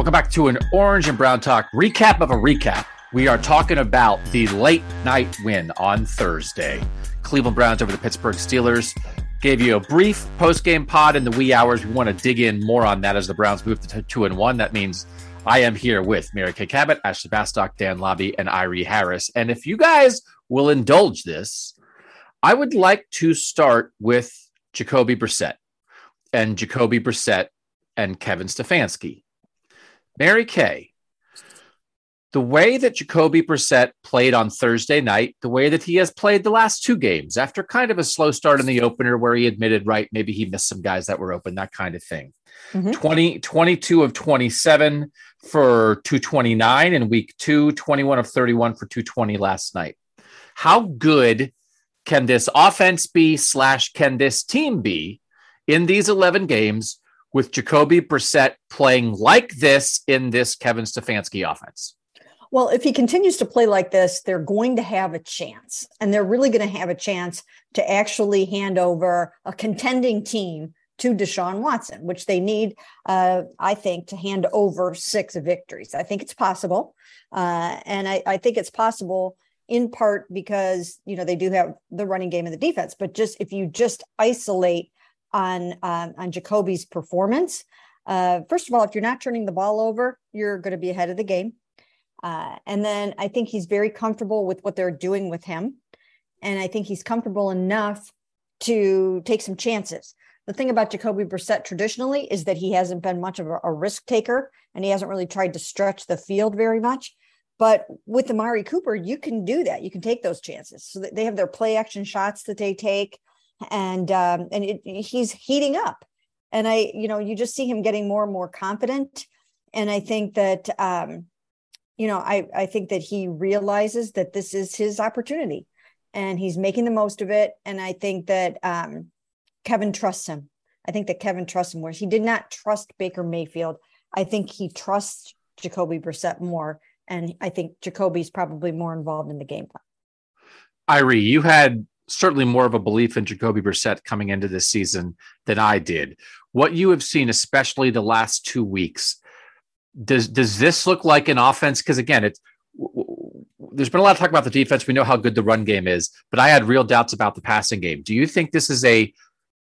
Welcome back to an Orange and Brown Talk recap of a recap. We are talking about the late night win on Thursday. Cleveland Browns over the Pittsburgh Steelers. Gave you a brief post game pod in the wee hours. We want to dig in more on that as the Browns move to two and one. That means I am here with Mary Kay Cabot, Ashley Bastock, Dan Labbe, and Irie Harris. And if you guys will indulge this, I would like to start with Jacoby Brissett and Jacoby Brissett and Kevin Stefanski. Mary Kay, the way that Jacoby Brissett played on Thursday night, the way that he has played the last two games after kind of a slow start in the opener where he admitted, right, maybe he missed some guys that were open, that kind of thing. Mm-hmm. 20, 22 of 27 for 229 in week two, 21 of 31 for 220 last night. How good can this offense be, slash, can this team be in these 11 games with Jacoby Brissett playing like this in this Kevin Stefanski offense? Well, if he continues to play like this, they're going to have a chance, and they're really going to have a chance to actually hand over a contending team to Deshaun Watson, which they need, uh, I think, to hand over six victories. I think it's possible, uh, and I, I think it's possible in part because you know they do have the running game and the defense, but just if you just isolate on um, on Jacoby's performance. Uh, first of all, if you're not turning the ball over, you're going to be ahead of the game. Uh, and then I think he's very comfortable with what they're doing with him, and I think he's comfortable enough to take some chances. The thing about Jacoby Brissett traditionally is that he hasn't been much of a, a risk taker, and he hasn't really tried to stretch the field very much. But with Amari Cooper, you can do that. You can take those chances. So they have their play action shots that they take and um, and it, he's heating up. And I, you know, you just see him getting more and more confident. And I think that, um, you know, I I think that he realizes that this is his opportunity, and he's making the most of it. And I think that um, Kevin trusts him. I think that Kevin trusts him. Whereas he did not trust Baker Mayfield, I think he trusts Jacoby Brissett more, and I think Jacoby's probably more involved in the game plan. Irie, you had certainly more of a belief in Jacoby Brissett coming into this season than I did. What you have seen, especially the last two weeks, does does this look like an offense? Because again, it's there's been a lot of talk about the defense. We know how good the run game is, but I had real doubts about the passing game. Do you think this is a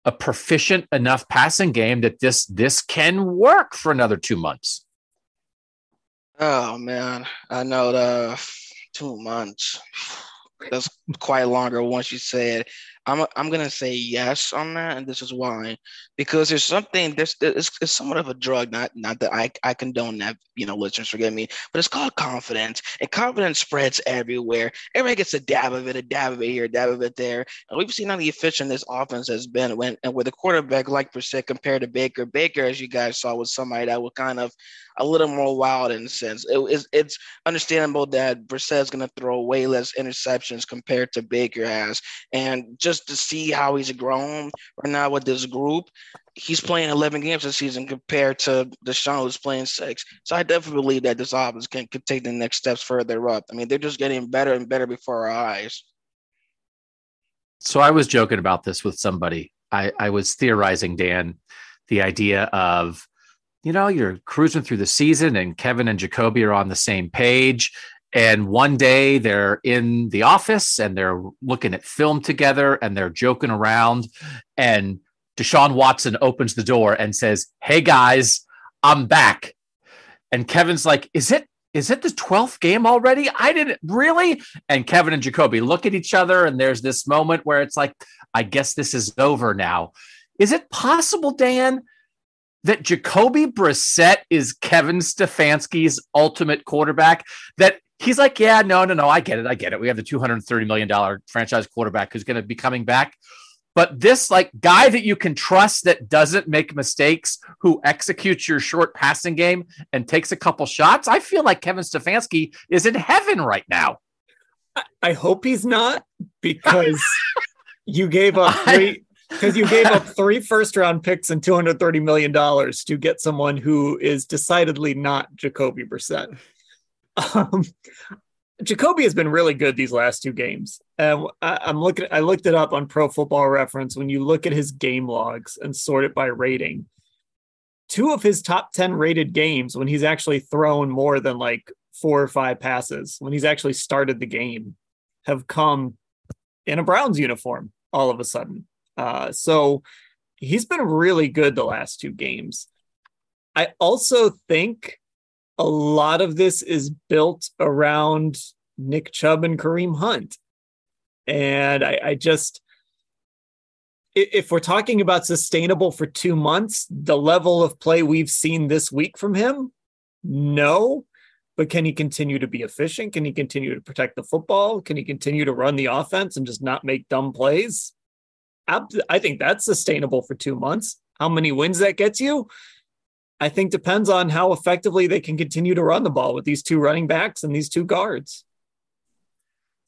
a proficient enough passing game that this this can work for another two months? Oh man, I know the two months that's quite longer once you say it. I'm I'm gonna say yes on that, and this is why, because there's something there's it's, it's somewhat of a drug. Not not that I I condone that, you know, listeners forgive me, but it's called confidence, and confidence spreads everywhere. Everybody gets a dab of it, a dab of it here, a dab of it there, and we've seen how efficient this offense has been when and with a quarterback like Brissett compared to Baker. Baker, as you guys saw, was somebody that was kind of a little more wild in a sense. It, it's, it's understandable that Brissett is going to throw way less interceptions compared to Baker has, and just just to see how he's grown right now with this group. He's playing 11 games this season compared to Deshaun, who's playing six. So I definitely believe that this offense can, can take the next steps further up. I mean, they're just getting better and better before our eyes. So I was joking about this with somebody. I, I was theorizing, Dan, the idea of, you know, you're cruising through the season and Kevin and Jacoby are on the same page and one day they're in the office and they're looking at film together and they're joking around. And Deshaun Watson opens the door and says, Hey guys, I'm back. And Kevin's like, Is it is it the 12th game already? I didn't really. And Kevin and Jacoby look at each other, and there's this moment where it's like, I guess this is over now. Is it possible, Dan, that Jacoby Brissett is Kevin Stefanski's ultimate quarterback? That He's like, yeah, no, no, no, I get it. I get it. We have the $230 million franchise quarterback who's going to be coming back. But this like guy that you can trust that doesn't make mistakes, who executes your short passing game and takes a couple shots, I feel like Kevin Stefanski is in heaven right now. I hope he's not because you gave up three because you gave up three first round picks and two hundred thirty million dollars to get someone who is decidedly not Jacoby Brissett. Um, Jacoby has been really good these last two games. Um, I, I'm looking. I looked it up on Pro Football Reference. When you look at his game logs and sort it by rating, two of his top ten rated games when he's actually thrown more than like four or five passes, when he's actually started the game, have come in a Browns uniform all of a sudden. Uh, so he's been really good the last two games. I also think a lot of this is built around Nick Chubb and Kareem Hunt. And I, I just, if we're talking about sustainable for two months, the level of play we've seen this week from him, no. But can he continue to be efficient? Can he continue to protect the football? Can he continue to run the offense and just not make dumb plays? I think that's sustainable for two months. How many wins that gets you? I think depends on how effectively they can continue to run the ball with these two running backs and these two guards.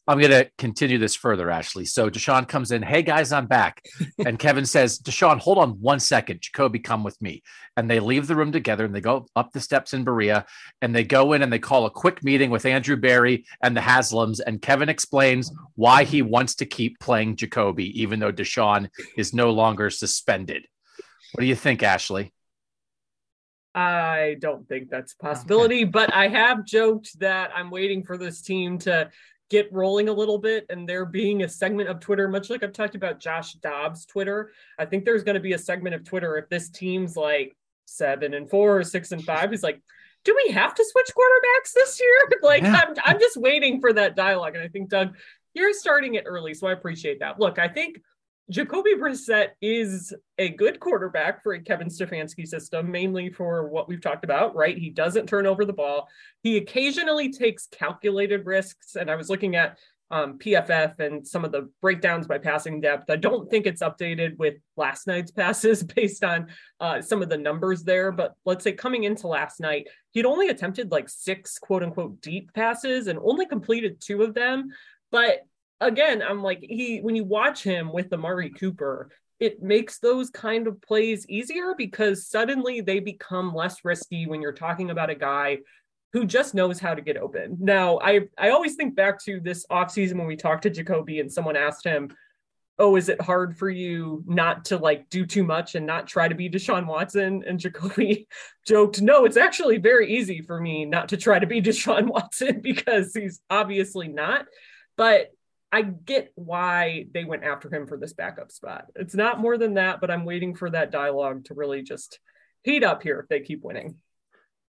I'm going to continue this further, Ashley. So Deshaun comes in, hey guys, I'm back. And Kevin says, Deshaun, hold on one second. Jacoby, come with me. And they leave the room together and they go up the steps in Berea and they go in and they call a quick meeting with Andrew Berry and the Haslams. And Kevin explains why he wants to keep playing Jacoby, even though Deshaun is no longer suspended. What do you think, Ashley? I don't think that's a possibility, okay. but I have joked that I'm waiting for this team to get rolling a little bit and there being a segment of Twitter, much like I've talked about Josh Dobbs' Twitter. I think there's going to be a segment of Twitter if this team's like seven and four or six and five. He's like, do we have to switch quarterbacks this year? like, yeah. I'm, I'm just waiting for that dialogue. And I think, Doug, you're starting it early. So I appreciate that. Look, I think Jacoby Brissett is a good quarterback for a Kevin Stefanski system, mainly for what we've talked about, right? He doesn't turn over the ball. He occasionally takes calculated risks. And I was looking at um, PFF and some of the breakdowns by passing depth. I don't think it's updated with last night's passes based on uh, some of the numbers there. But let's say coming into last night, he'd only attempted like six quote unquote deep passes and only completed two of them. But again, I'm like he when you watch him with Amari Cooper, it makes those kind of plays easier because suddenly they become less risky when you're talking about a guy who just knows how to get open. Now, I I always think back to this offseason when we talked to Jacoby and someone asked him, "Oh, is it hard for you not to like do too much and not try to be Deshaun Watson?" And Jacoby joked, "No, it's actually very easy for me not to try to be Deshaun Watson because he's obviously not." But I get why they went after him for this backup spot. It's not more than that, but I'm waiting for that dialogue to really just heat up here if they keep winning.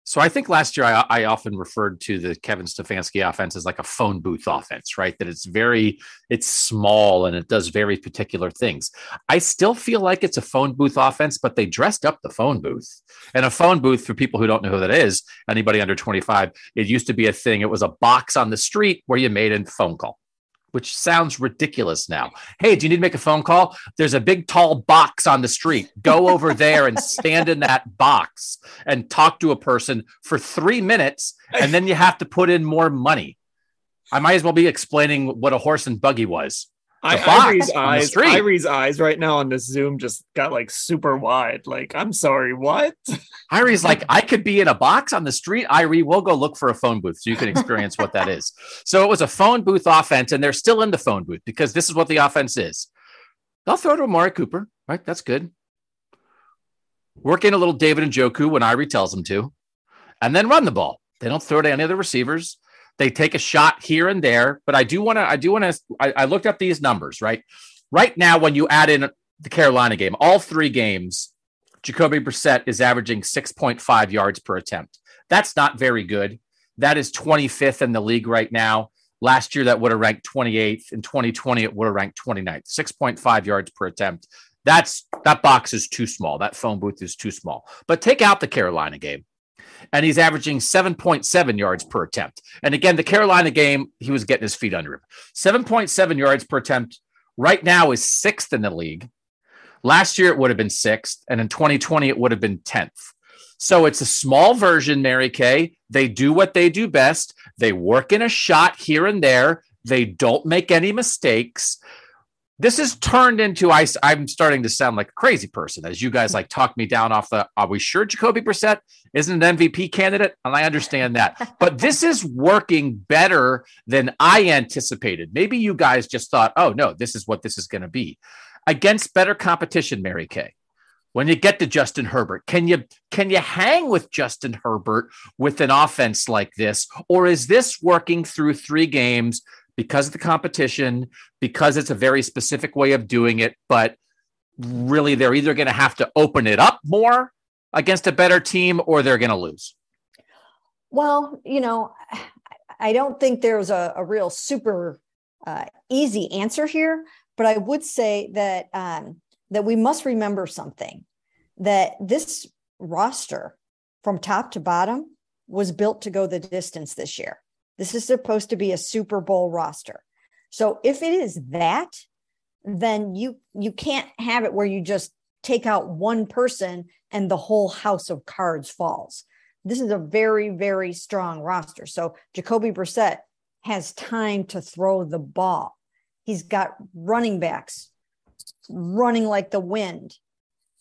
So I think last year I, I, often referred to the Kevin Stefanski offense as like a phone booth offense, right? That it's very, it's small and it does very particular things. I still feel like it's a phone booth offense, but they dressed up the phone booth. And a phone booth, for people who don't know who that is, anybody under 25, it used to be a thing. It was a box on the street where you made a phone call which sounds ridiculous now. Hey, do you need to make a phone call? There's a big tall box on the street. Go over there and stand in that box and talk to a person for three minutes, and then you have to put in more money. I might as well be explaining what a horse and buggy was. I, Irie's eyes, Irie's eyes right now on this Zoom just got like super wide. Like, I'm sorry, what? Irie's like, I could be in a box on the street. Irie, we'll go look for a phone booth so you can experience what that is. So it was a phone booth offense, and they're still in the phone booth because this is what the offense is. They'll throw to Amari Cooper, right? That's good. Work in a little David Njoku when Irie tells them to, and then run the ball. They don't throw to any of the receivers. They take a shot here and there, but I do want to. I do want to. I, I looked up these numbers. Right, right now, when you add in the Carolina game, all three games, Jacoby Brissett is averaging 6.5 yards per attempt. That's not very good. That is 25th in the league right now. Last year, that would have ranked 28th. In 2020, it would have ranked 29th. 6.5 yards per attempt. That's that box is too small. That phone booth is too small. But take out the Carolina game. And he's averaging 7.7 yards per attempt. And again, the Carolina game, he was getting his feet under him. 7.7 yards per attempt right now is sixth in the league. Last year, it would have been sixth. And in 2020, it would have been 10th. So it's a small version, Mary Kay. They do what they do best. They work in a shot here and there. They don't make any mistakes this is turned into I, I'm starting to sound like a crazy person as you guys like talk me down off the. Are we sure Jacoby Brissett isn't an MVP candidate? And I understand that, but this is working better than I anticipated. Maybe you guys just thought, oh no, this is what this is going to be against better competition. Mary Kay, when you get to Justin Herbert, can you can you hang with Justin Herbert with an offense like this, or is this working through three games? Because of the competition, because it's a very specific way of doing it. But really, they're either going to have to open it up more against a better team or they're going to lose. Well, you know, I don't think there's a, a real super uh, easy answer here, but I would say that um, that we must remember something that this roster from top to bottom was built to go the distance this year. This is supposed to be a Super Bowl roster. So if it is that, then you you can't have it where you just take out one person and the whole house of cards falls. This is a very very strong roster. So Jacoby Brissett has time to throw the ball. He's got running backs running like the wind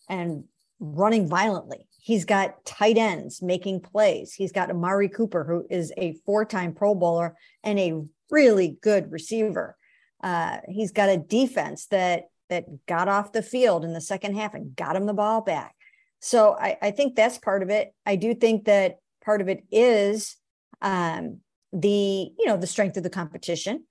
and running violently. He's got tight ends making plays. He's got Amari Cooper, who is a four time Pro Bowler and a really good receiver. Uh, he's got a defense that that got off the field in the second half and got him the ball back. So I, I think that's part of it. I do think that part of it is um, the you know the strength of the competition.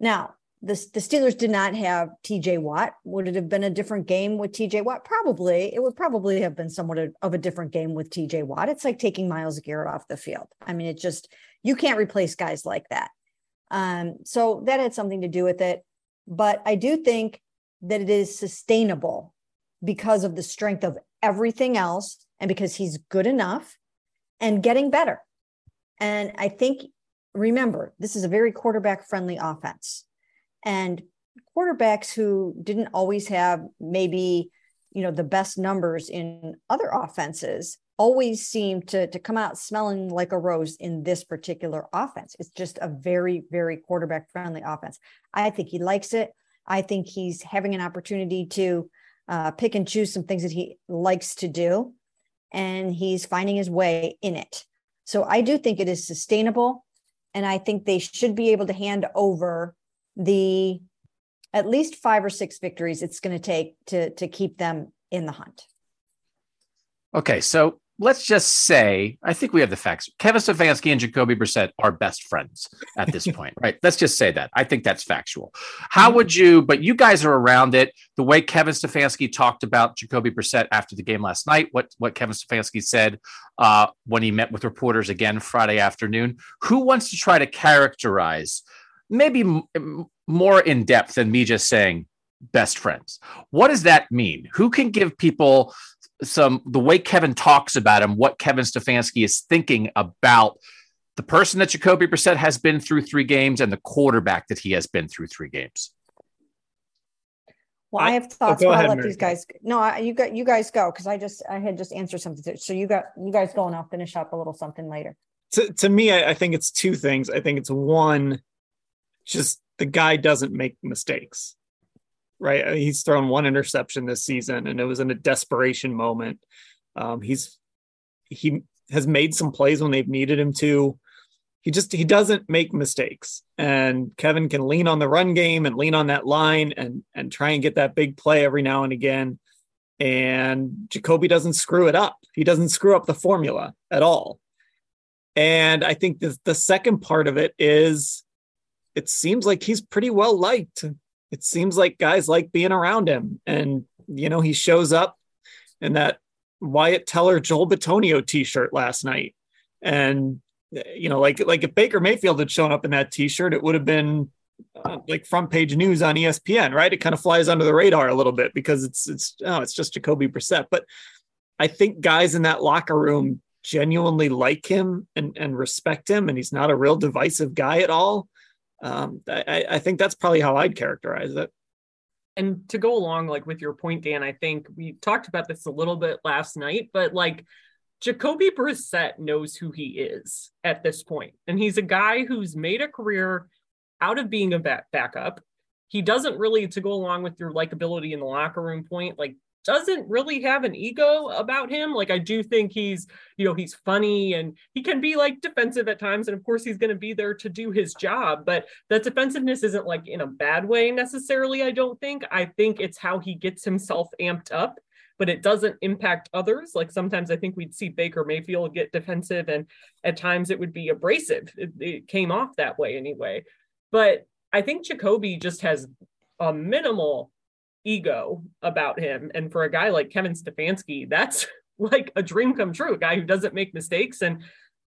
Now the, the Steelers did not have TJ Watt. Would it have been a different game with TJ Watt? Probably. It would probably have been somewhat of a different game with TJ Watt. It's like taking Myles Garrett off the field. I mean, it just, you can't replace guys like that. Um, so that had something to do with it. But I do think that it is sustainable because of the strength of everything else and because he's good enough and getting better. And I think, remember, this is a very quarterback friendly offense and quarterbacks who didn't always have maybe you know the best numbers in other offenses always seem to to come out smelling like a rose in this particular offense. It's just a very very quarterback friendly offense. I think he likes it. I think he's having an opportunity to uh, pick and choose some things that he likes to do and he's finding his way in it. So i do think it is sustainable and i think they should be able to hand over the at least five or six victories it's going to take to to keep them in the hunt. Okay, so let's just say I think we have the facts. Kevin Stefanski and Jacoby Brissett are best friends at this point, right? Let's just say that. I think that's factual. How would you? But you guys are around it. The way Kevin Stefanski talked about Jacoby Brissett after the game last night, what what Kevin Stefanski said uh, when he met with reporters again Friday afternoon. Who wants to try to characterize? Maybe m- more in depth than me just saying best friends. What does that mean? Who can give people some the way Kevin talks about him, what Kevin Stefanski is thinking about the person that Jacoby Brissett has been through three games and the quarterback that he has been through three games? Well, I, I have oh, thoughts, oh, but I'll let Mary. these guys. No, I, you got you guys go because I just I had just answered something. So you got you guys go and I'll finish up a little something later. To to me, I, I think it's two things. I think it's one just the guy doesn't make mistakes right? He's thrown one interception this season and it was in a desperation moment. Um, he's he has made some plays when they've needed him to. He just he doesn't make mistakes. And kevin can lean on the run game and lean on that line and and try and get that big play every now and again. And jacoby doesn't screw it up. He doesn't screw up the formula at all. And i think the, the second part of it is it seems like he's pretty well liked. It seems like guys like being around him. And, you know, he shows up in that Wyatt Teller Joel Bitonio t-shirt last night. And, you know, like like if Baker Mayfield had shown up in that t-shirt, it would have been uh, like front page news on ESPN, right? It kind of flies under the radar a little bit because it's it's oh, it's just Jacoby Brissett. But I think guys in that locker room genuinely like him and, and respect him, and he's not a real divisive guy at all. Um, I, I think that's probably how I'd characterize it. And to go along like with your point, Dan, I think we talked about this a little bit last night, but like Jacoby Brissett knows who he is at this point, and he's a guy who's made a career out of being a back- backup. He doesn't really, to go along with your likability in the locker room point, like doesn't really have an ego about him. Like I do think he's, you know, he's funny and he can be like defensive at times. And of course he's going to be there to do his job, but that defensiveness isn't like in a bad way necessarily. I don't think. I think it's how he gets himself amped up, but it doesn't impact others. Like sometimes I think we'd see Baker Mayfield get defensive and at times it would be abrasive. It, it came off that way anyway. But I think Jacoby just has a minimal ego about him. And for a guy like Kevin Stefanski, that's like a dream come true. A guy who doesn't make mistakes and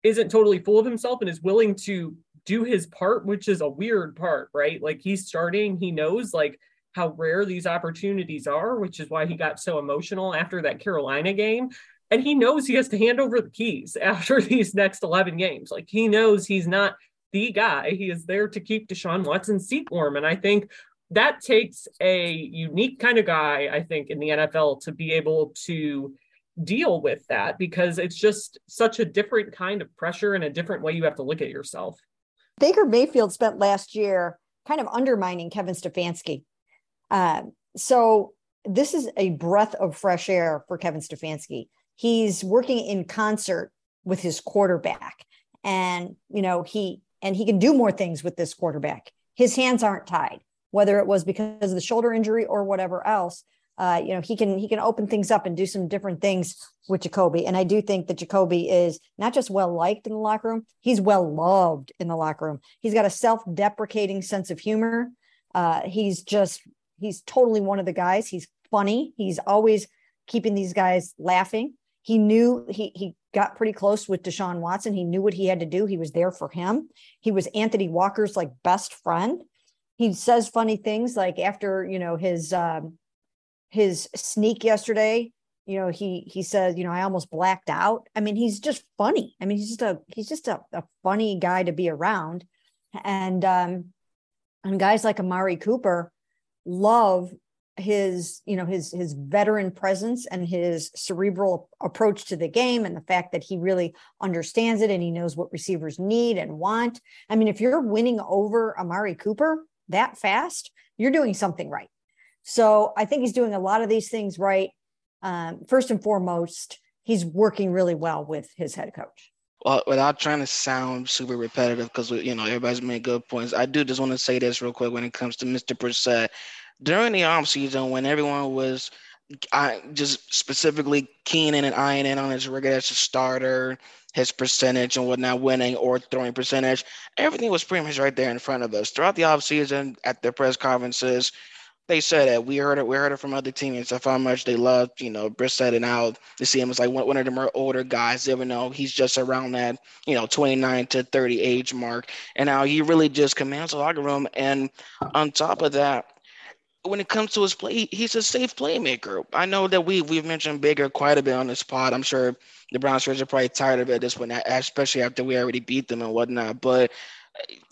isn't totally full of himself and is willing to do his part, which is a weird part, right? Like he's starting, he knows like how rare these opportunities are, which is why he got so emotional after that Carolina game. And he knows he has to hand over the keys after these next 11 games. Like he knows he's not the guy. He is there to keep Deshaun Watson's seat warm. And I think that takes a unique kind of guy, I think, in the NFL to be able to deal with that because it's just such a different kind of pressure and a different way you have to look at yourself. Baker Mayfield spent last year kind of undermining Kevin Stefanski. Uh, so this is a breath of fresh air for Kevin Stefanski. He's working in concert with his quarterback, and you know he and he can do more things with this quarterback. His hands aren't tied whether it was because of the shoulder injury or whatever else. Uh, you know, he can he can open things up and do some different things with Jacoby. And I do think that Jacoby is not just well liked in the locker room, he's well loved in the locker room. He's got a self-deprecating sense of humor. Uh, he's just he's totally one of the guys. He's funny. He's always keeping these guys laughing. He knew he he got pretty close with Deshaun Watson. He knew what he had to do. He was there for him. He was Anthony Walker's like best friend he says funny things like after you know his um his sneak yesterday you know he he says you know i almost blacked out. I mean he's just funny. I mean he's just a he's just a, a funny guy to be around. And um and guys like amari cooper love his you know his his veteran presence and his cerebral approach to the game and the fact that he really understands it and he knows what receivers need and want. I mean if you're winning over amari cooper that fast, you're doing something right. So I think he's doing a lot of these things right. Um, first and foremost, he's working really well with his head coach. Well, without trying to sound super repetitive, because you know everybody's made good points, I do just want to say this real quick when it comes to Mr. Brissett. During the offseason, when everyone was I just specifically keying in and eyeing in on his record as a starter, his percentage and whatnot, winning or throwing percentage. Everything was pretty much right there in front of us. Throughout the offseason, at their press conferences, they said it. We heard it. We heard it from other teammates of how much they loved, you know, Brissett and how they see him as like one, one of the more older guys, even though he's just around that, you know, 29 to 30 age mark. And now he really just commands the locker room. And on top of that, when it comes to his play, he's a safe playmaker. I know that we we've mentioned Baker quite a bit on this pod. I'm sure the Browns fans are probably tired of it at this point, especially after we already beat them and whatnot. But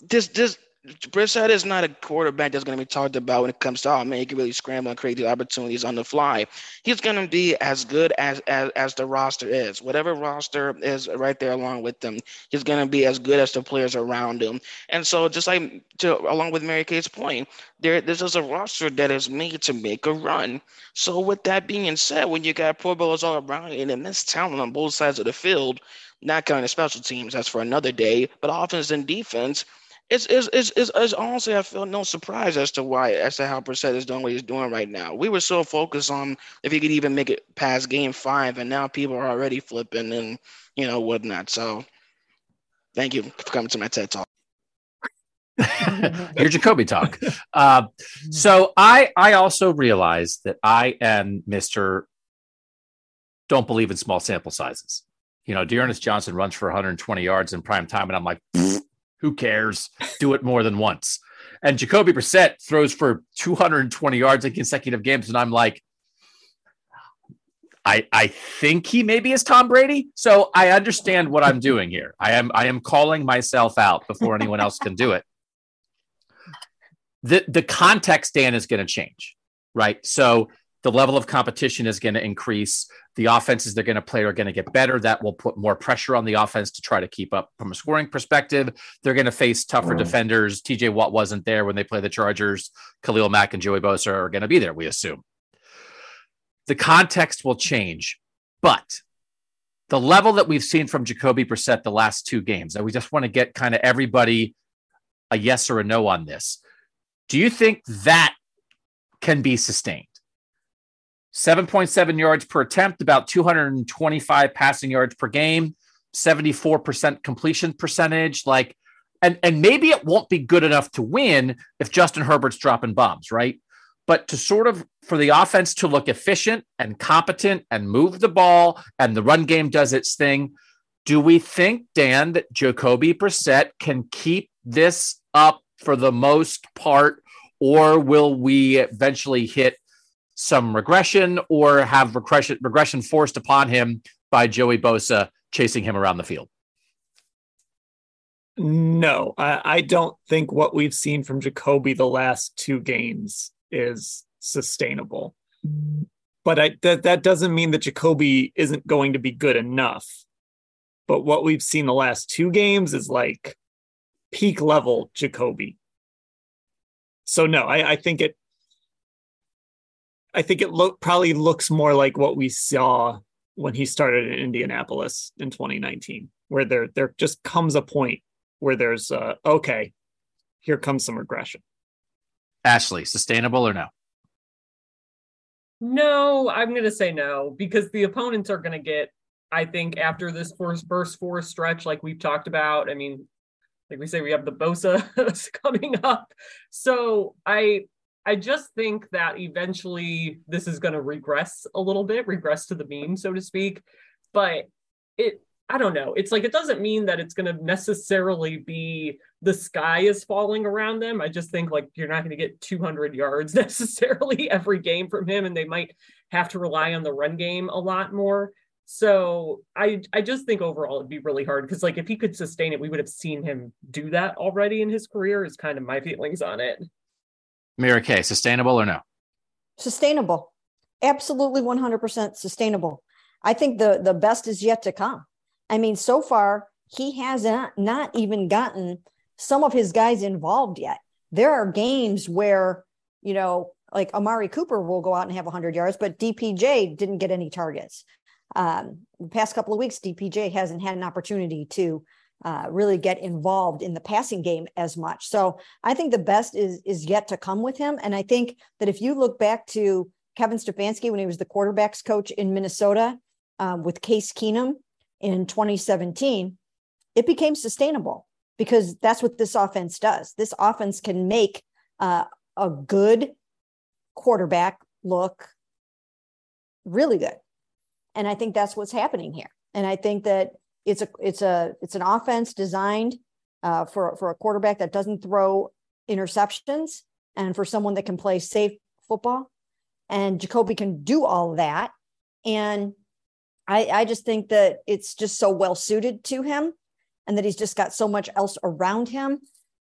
this this Brissett is not a quarterback that's going to be talked about when it comes to, oh man, he can really scramble and create these opportunities on the fly. He's going to be as good as, as as the roster is. Whatever roster is right there along with them, he's going to be as good as the players around him. And so, just like to, along with Mary Kay's point, there this is a roster that is made to make a run. So, with that being said, when you got Pro Bowlers all around and immense talent on both sides of the field, not counting the special teams, that's for another day, but offense and defense – it's, it's, it's, it's, it's, honestly, I feel no surprise as to why, as to how Brissett is doing what he's doing right now. We were so focused on if he could even make it past game five, and now people are already flipping and, you know, whatnot. So thank you for coming to my TED Talk. Your Jacoby talk. Uh, so I I also realized that I am Mister. Don't believe in small sample sizes. You know, D'Ernest Johnson runs for 120 yards in prime time, and I'm like, who cares? Do it more than once. And Jacoby Brissett throws for 220 yards in consecutive games. And I'm like, I I think he maybe is Tom Brady. So I understand what I'm doing here. I am I am calling myself out before anyone else can do it. The the context, Dan, is going to change, right? So the level of competition is going to increase. The offenses they're going to play are going to get better. That will put more pressure on the offense to try to keep up from a scoring perspective. They're going to face tougher mm. defenders. TJ Watt wasn't there when they play the Chargers. Khalil Mack and Joey Bosa are going to be there, we assume. The context will change, but the level that we've seen from Jacoby Brissett the last two games, and we just want to get kind of everybody a yes or a no on this. Do you think that can be sustained? 7.7 yards per attempt, about 225 passing yards per game, 74% completion percentage. Like, and, and maybe it won't be good enough to win if Justin Herbert's dropping bombs, right? But to sort of for the offense to look efficient and competent and move the ball and the run game does its thing. Do we think, Dan, that Jacoby Brissett can keep this up for the most part, or will we eventually hit some regression or have regression regression forced upon him by Joey Bosa chasing him around the field? No, I, I don't think what we've seen from Jacoby the last two games is sustainable. But I, that that doesn't mean that Jacoby isn't going to be good enough. But what we've seen the last two games is like peak level Jacoby. So no, I, I think it I think it look probably looks more like what we saw when he started in Indianapolis in 2019, where there there just comes a point where there's uh, okay, here comes some regression. Ashley, sustainable or no? No, I'm going to say no because the opponents are going to get, I think, after this first burst four stretch, like we've talked about. I mean, like we say, we have the Bosa coming up. So I, I just think that eventually this is going to regress a little bit, regress to the mean, so to speak. But it, I don't know. It's like it doesn't mean that it's going to necessarily be the sky is falling around them. I just think like you're not going to get 200 yards necessarily every game from him, and they might have to rely on the run game a lot more. So I I just think overall it'd be really hard because like if he could sustain it, we would have seen him do that already in his career. Is kind of my feelings on it. Mary Kay, sustainable or no? Sustainable, absolutely 100% sustainable. I think the the best is yet to come. I mean, so far he has not, not even gotten some of his guys involved yet. There are games where, you know, like Amari Cooper will go out and have 100 yards, but DPJ didn't get any targets. Um, the past couple of weeks, DPJ hasn't had an opportunity to uh, really get involved in the passing game as much. So I think the best is is yet to come with him. And I think that if you look back to Kevin Stefanski when he was the quarterbacks coach in Minnesota um, with Case Keenum in 2017, it became sustainable because that's what this offense does. This offense can make uh, a good quarterback look really good. And I think that's what's happening here. And I think that it's a it's a it's an offense designed uh, for for a quarterback that doesn't throw interceptions and for someone that can play safe football. And Jacoby can do all that. And I, I just think that it's just so well suited to him and that he's just got so much else around him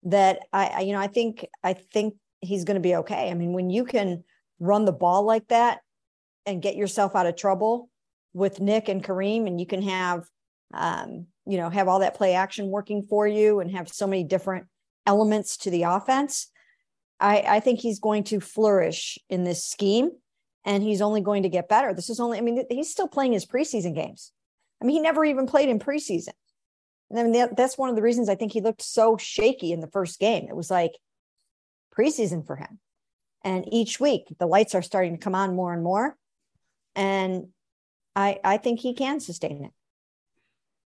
that I, I you know, I think I think he's going to be okay. I mean, when you can run the ball like that and get yourself out of trouble with Nick and Kareem, and you can have, um, you know, have all that play action working for you and have so many different elements to the offense. I, I think he's going to flourish in this scheme and he's only going to get better. This is only, I mean, he's still playing his preseason games. I mean, he never even played in preseason. And I mean, that, that's one of the reasons I think he looked so shaky in the first game. It was like preseason for him. And each week the lights are starting to come on more and more. And I, I think he can sustain it.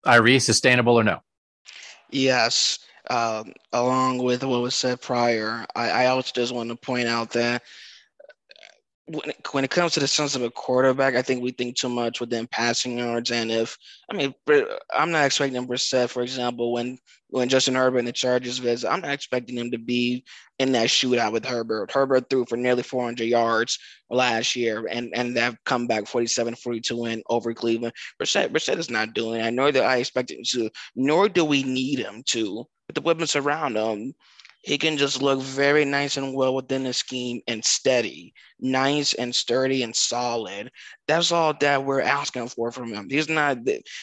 Irie, sustainable or no? Yes. Um, along with what was said prior, I, I also just want to point out that when it, when it comes to the sense of a quarterback, I think we think too much within passing yards. And if I mean, I'm not expecting Brissett, for example, when when Justin Herbert and the Chargers visit, I'm not expecting him to be in that shootout with Herbert. Herbert threw for nearly 400 yards last year, and and that come back 47-42 win over Cleveland. Brissett, Brissett is not doing it. Nor that I expect him to, nor do we need him to. But the weapons around him he can just look very nice and well within the scheme and steady, nice and sturdy and solid. That's all that we're asking for from him. He's not.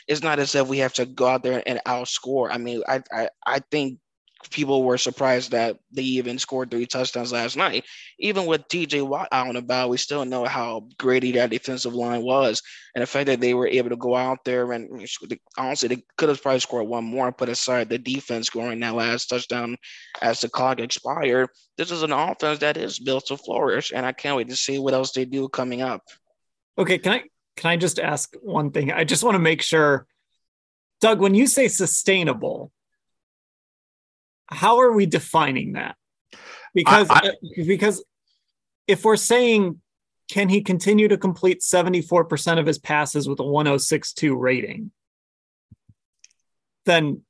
It's not as if we have to go out there and outscore. I mean, I I, I think people were surprised that they even scored three touchdowns last night. Even with TJ Watt out and about, we still know how great that defensive line was. And the fact that they were able to go out there and honestly, they could have probably scored one more put aside the defense scoring that last touchdown as the clock expired. This is an offense that is built to flourish. And I can't wait to see what else they do coming up. Okay. Can I, can I just ask one thing? I just want to make sure, Doug, when you say sustainable, how are we defining that? Because I, I, uh, because if we're saying can he continue to complete 74% of his passes with a 1062 rating? Then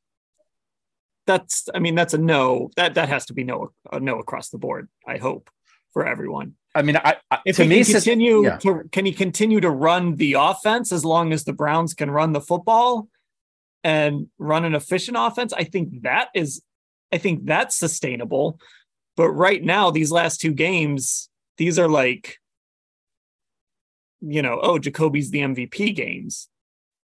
that's I mean that's a no. That that has to be no a no across the board, I hope, for everyone. I mean, I, I if to me, continue yeah. to, can he continue to run the offense as long as the Browns can run the football and run an efficient offense? I think that is I think that's sustainable. But right now, these last two games, these are like, you know, oh, Jacoby's the MVP games,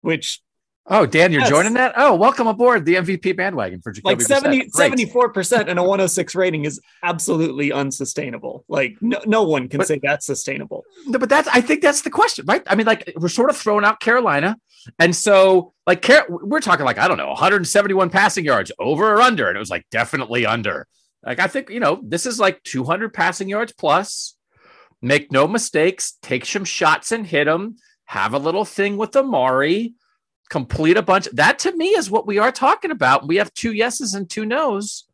which Oh, Dan, you're yes. joining that? Oh, welcome aboard the MVP bandwagon for Jacoby. Like 70, 74% and a 106 rating is absolutely unsustainable. Like no, no one can but, say that's sustainable. No, but that's I think that's the question, right? I mean, like we're sort of throwing out Carolina. And so like we're talking like, I don't know, 171 passing yards over or under. And it was like definitely under. Like I think, you know, this is like 200 passing yards plus. Make no mistakes, take some shots and hit them. Have a little thing with Amari complete a bunch. That to me is what we are talking about. We have two yeses and two nos.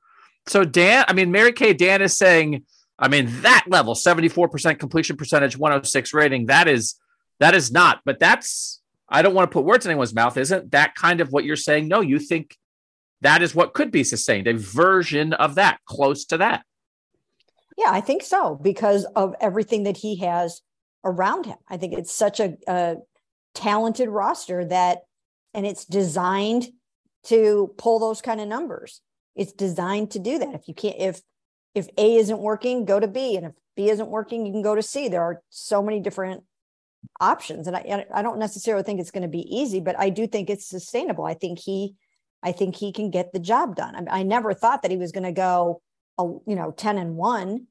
So Dan, I mean, Mary Kay Dan is saying, I mean, that level, 74% completion percentage, 106 rating, that is that is not, but that's I don't want to put words in anyone's mouth. Isn't that kind of what you're saying? No, you think that is what could be sustained, a version of that, close to that. Yeah, I think so because of everything that he has around him. I think it's such a, a talented roster that and it's designed to pull those kind of numbers. It's designed to do that. If you can't if if a isn't working go to b and if b isn't working you can go to c. There are so many different options and i i don't necessarily think it's going to be easy but i do think it's sustainable. I think he i think he can get the job done. I, I never thought that he was going to go a, you know 10 and 1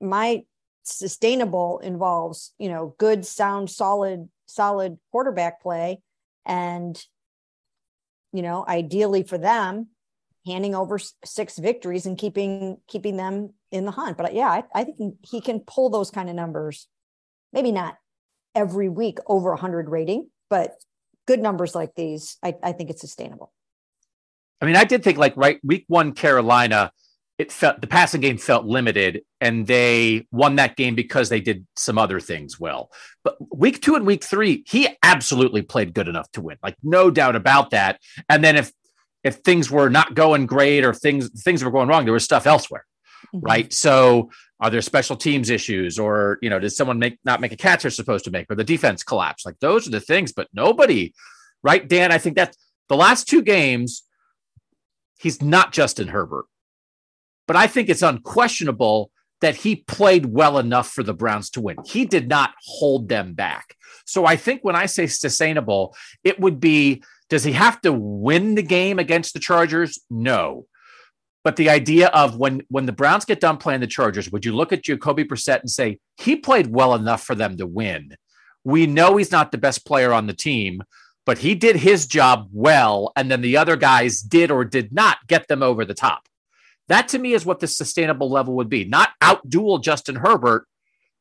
my sustainable involves you know good sound solid solid quarterback play and you know ideally for them handing over six victories and keeping keeping them in the hunt. But yeah i, I think he can pull those kind of numbers maybe not every week over 100 rating but good numbers like these I, I think it's sustainable. I mean i did think like right week one carolina it felt the passing game felt limited and they won that game because they did some other things well. But week two and week three, he absolutely played good enough to win. Like no doubt about that. And then if if things were not going great or things things were going wrong, there was stuff elsewhere. Mm-hmm. Right. So are there special teams issues or you know, did someone make not make a catch they're supposed to make or the defense collapse? Like those are the things, but nobody, right? Dan, I think that's the last two games, he's not Justin Herbert but I think it's unquestionable that he played well enough for the Browns to win. He did not hold them back. So I think when I say sustainable, it would be does he have to win the game against the Chargers? No. But the idea of when when the Browns get done playing the Chargers, would you look at Jacoby Brissett and say he played well enough for them to win? We know he's not the best player on the team, but he did his job well, and then the other guys did or did not get them over the top. That to me is what the sustainable level would be. Not outduel Justin Herbert,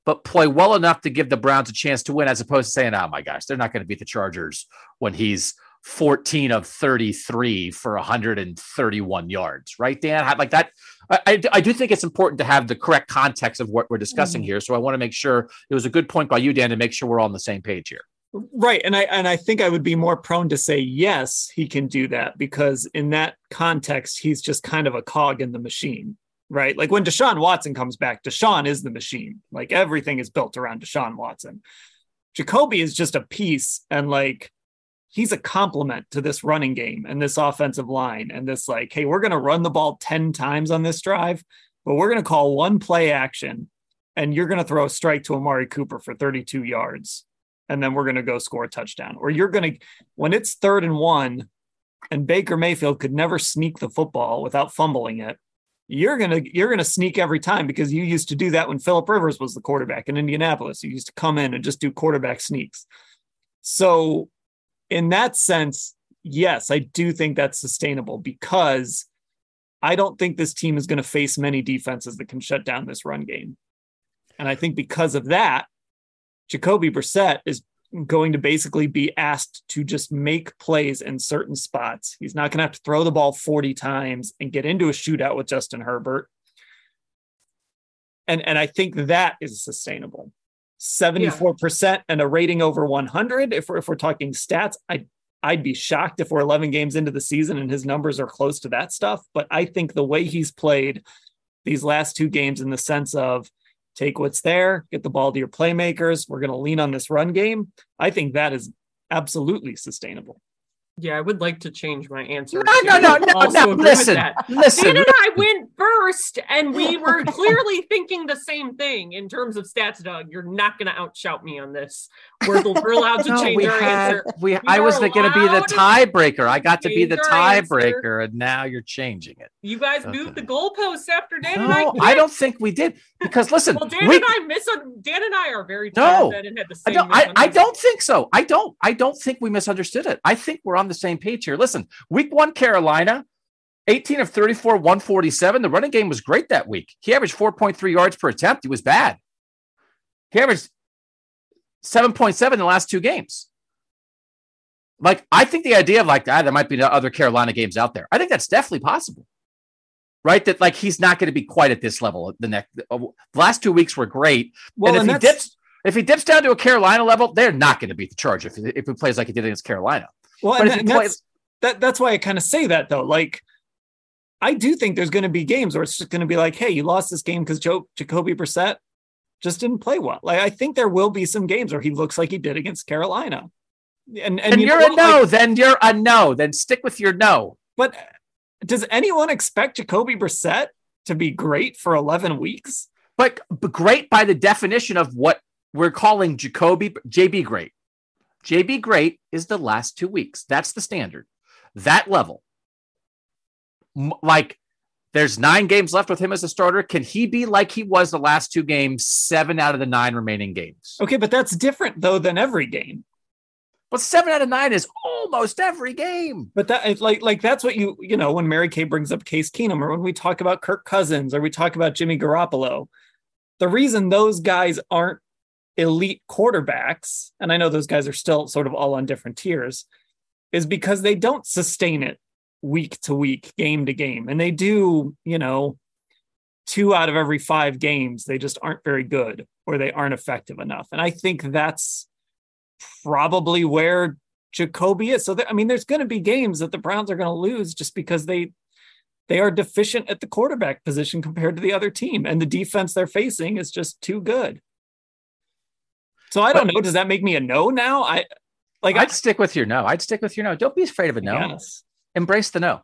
but play well enough to give the Browns a chance to win, as opposed to saying, oh my gosh, they're not going to beat the Chargers when he's 14 of 33 for 131 yards, right, Dan? Like that. I, I, do think it's important to have the correct context of what we're discussing mm-hmm. here. So I want to make sure it was a good point by you, Dan, to make sure we're all on the same page here. Right. And I and I think I would be more prone to say yes, he can do that because in that context, he's just kind of a cog in the machine. Right. Like when Deshaun Watson comes back, Deshaun is the machine. Like everything is built around Deshaun Watson. Jacoby is just a piece and like he's a complement to this running game and this offensive line and this like, hey, we're gonna run the ball 10 times on this drive, but we're gonna call one play action and you're gonna throw a strike to Amari Cooper for 32 yards and then we're going to go score a touchdown. Or you're going to, when it's third and one, and Baker Mayfield could never sneak the football without fumbling it. You're gonna you're gonna sneak every time because you used to do that when Philip Rivers was the quarterback in Indianapolis. You used to come in and just do quarterback sneaks. So, in that sense, yes, I do think that's sustainable because I don't think this team is going to face many defenses that can shut down this run game. And I think because of that, Jacoby Brissett is going to basically be asked to just make plays in certain spots. He's not going to have to throw the ball 40 times and get into a shootout with Justin Herbert. And, and I think that is sustainable. 74% yeah. and a rating over 100. If we're, if we're talking stats, I, I'd be shocked if we're 11 games into the season and his numbers are close to that stuff. But I think the way he's played these last two games in the sense of take what's there, get the ball to your playmakers. We're going to lean on this run game. I think that is absolutely sustainable. Yeah, I would like to change my answer. No, no, no, no, no. Listen, listen. Dan and I went first, and we were clearly thinking the same thing in terms of stats. Doug, you're not going to outshout me on this. We're, we're allowed to no, change our had, answer. We, we I was going to be the tiebreaker. I got to be the tiebreaker, and now you're changing it. You guys okay. moved the goalposts after Dan no, and I. I don't think we did because listen. well, Dan we, and I miss. Dan and I are very no. And had the same I don't. I, I don't think so. I don't. I don't think we misunderstood it. I think we're on the same page here. Listen, week one, Carolina. 18 of 34, 147. The running game was great that week. He averaged 4.3 yards per attempt. He was bad. He averaged 7.7 in the last two games. Like, I think the idea of like that, ah, there might be other Carolina games out there. I think that's definitely possible. Right? That like he's not going to be quite at this level. The next the last two weeks were great. Well, and if and he dips if he dips down to a Carolina level, they're not going to beat the charge if, if he plays like he did against Carolina. Well, but and, that's, that, that's why I kind of say that though. Like, I do think there's going to be games where it's just going to be like, hey, you lost this game because Joe Jacoby Brissett just didn't play well. Like I think there will be some games where he looks like he did against Carolina. And and, and you are a no, like, then you're a no. Then stick with your no. But uh, does anyone expect Jacoby Brissett to be great for 11 weeks? But, but great by the definition of what we're calling Jacoby JB great. JB great is the last two weeks. That's the standard. That level. Like there's nine games left with him as a starter. Can he be like he was the last two games, seven out of the nine remaining games? Okay, but that's different though than every game. But seven out of nine is almost every game. But that like like that's what you you know when Mary Kay brings up Case Keenum or when we talk about Kirk Cousins or we talk about Jimmy Garoppolo. The reason those guys aren't elite quarterbacks, and I know those guys are still sort of all on different tiers, is because they don't sustain it week to week, game to game. And they do, you know, two out of every five games, they just aren't very good or they aren't effective enough. And I think that's probably where Jacoby is. So, there, I mean, there's going to be games that the Browns are going to lose just because they they are deficient at the quarterback position compared to the other team, and the defense they're facing is just too good. So I don't but, know. Does that make me a no now? I like I'd I, stick with your no. I'd stick with your no. Don't be afraid of a no. Yes. Embrace the no.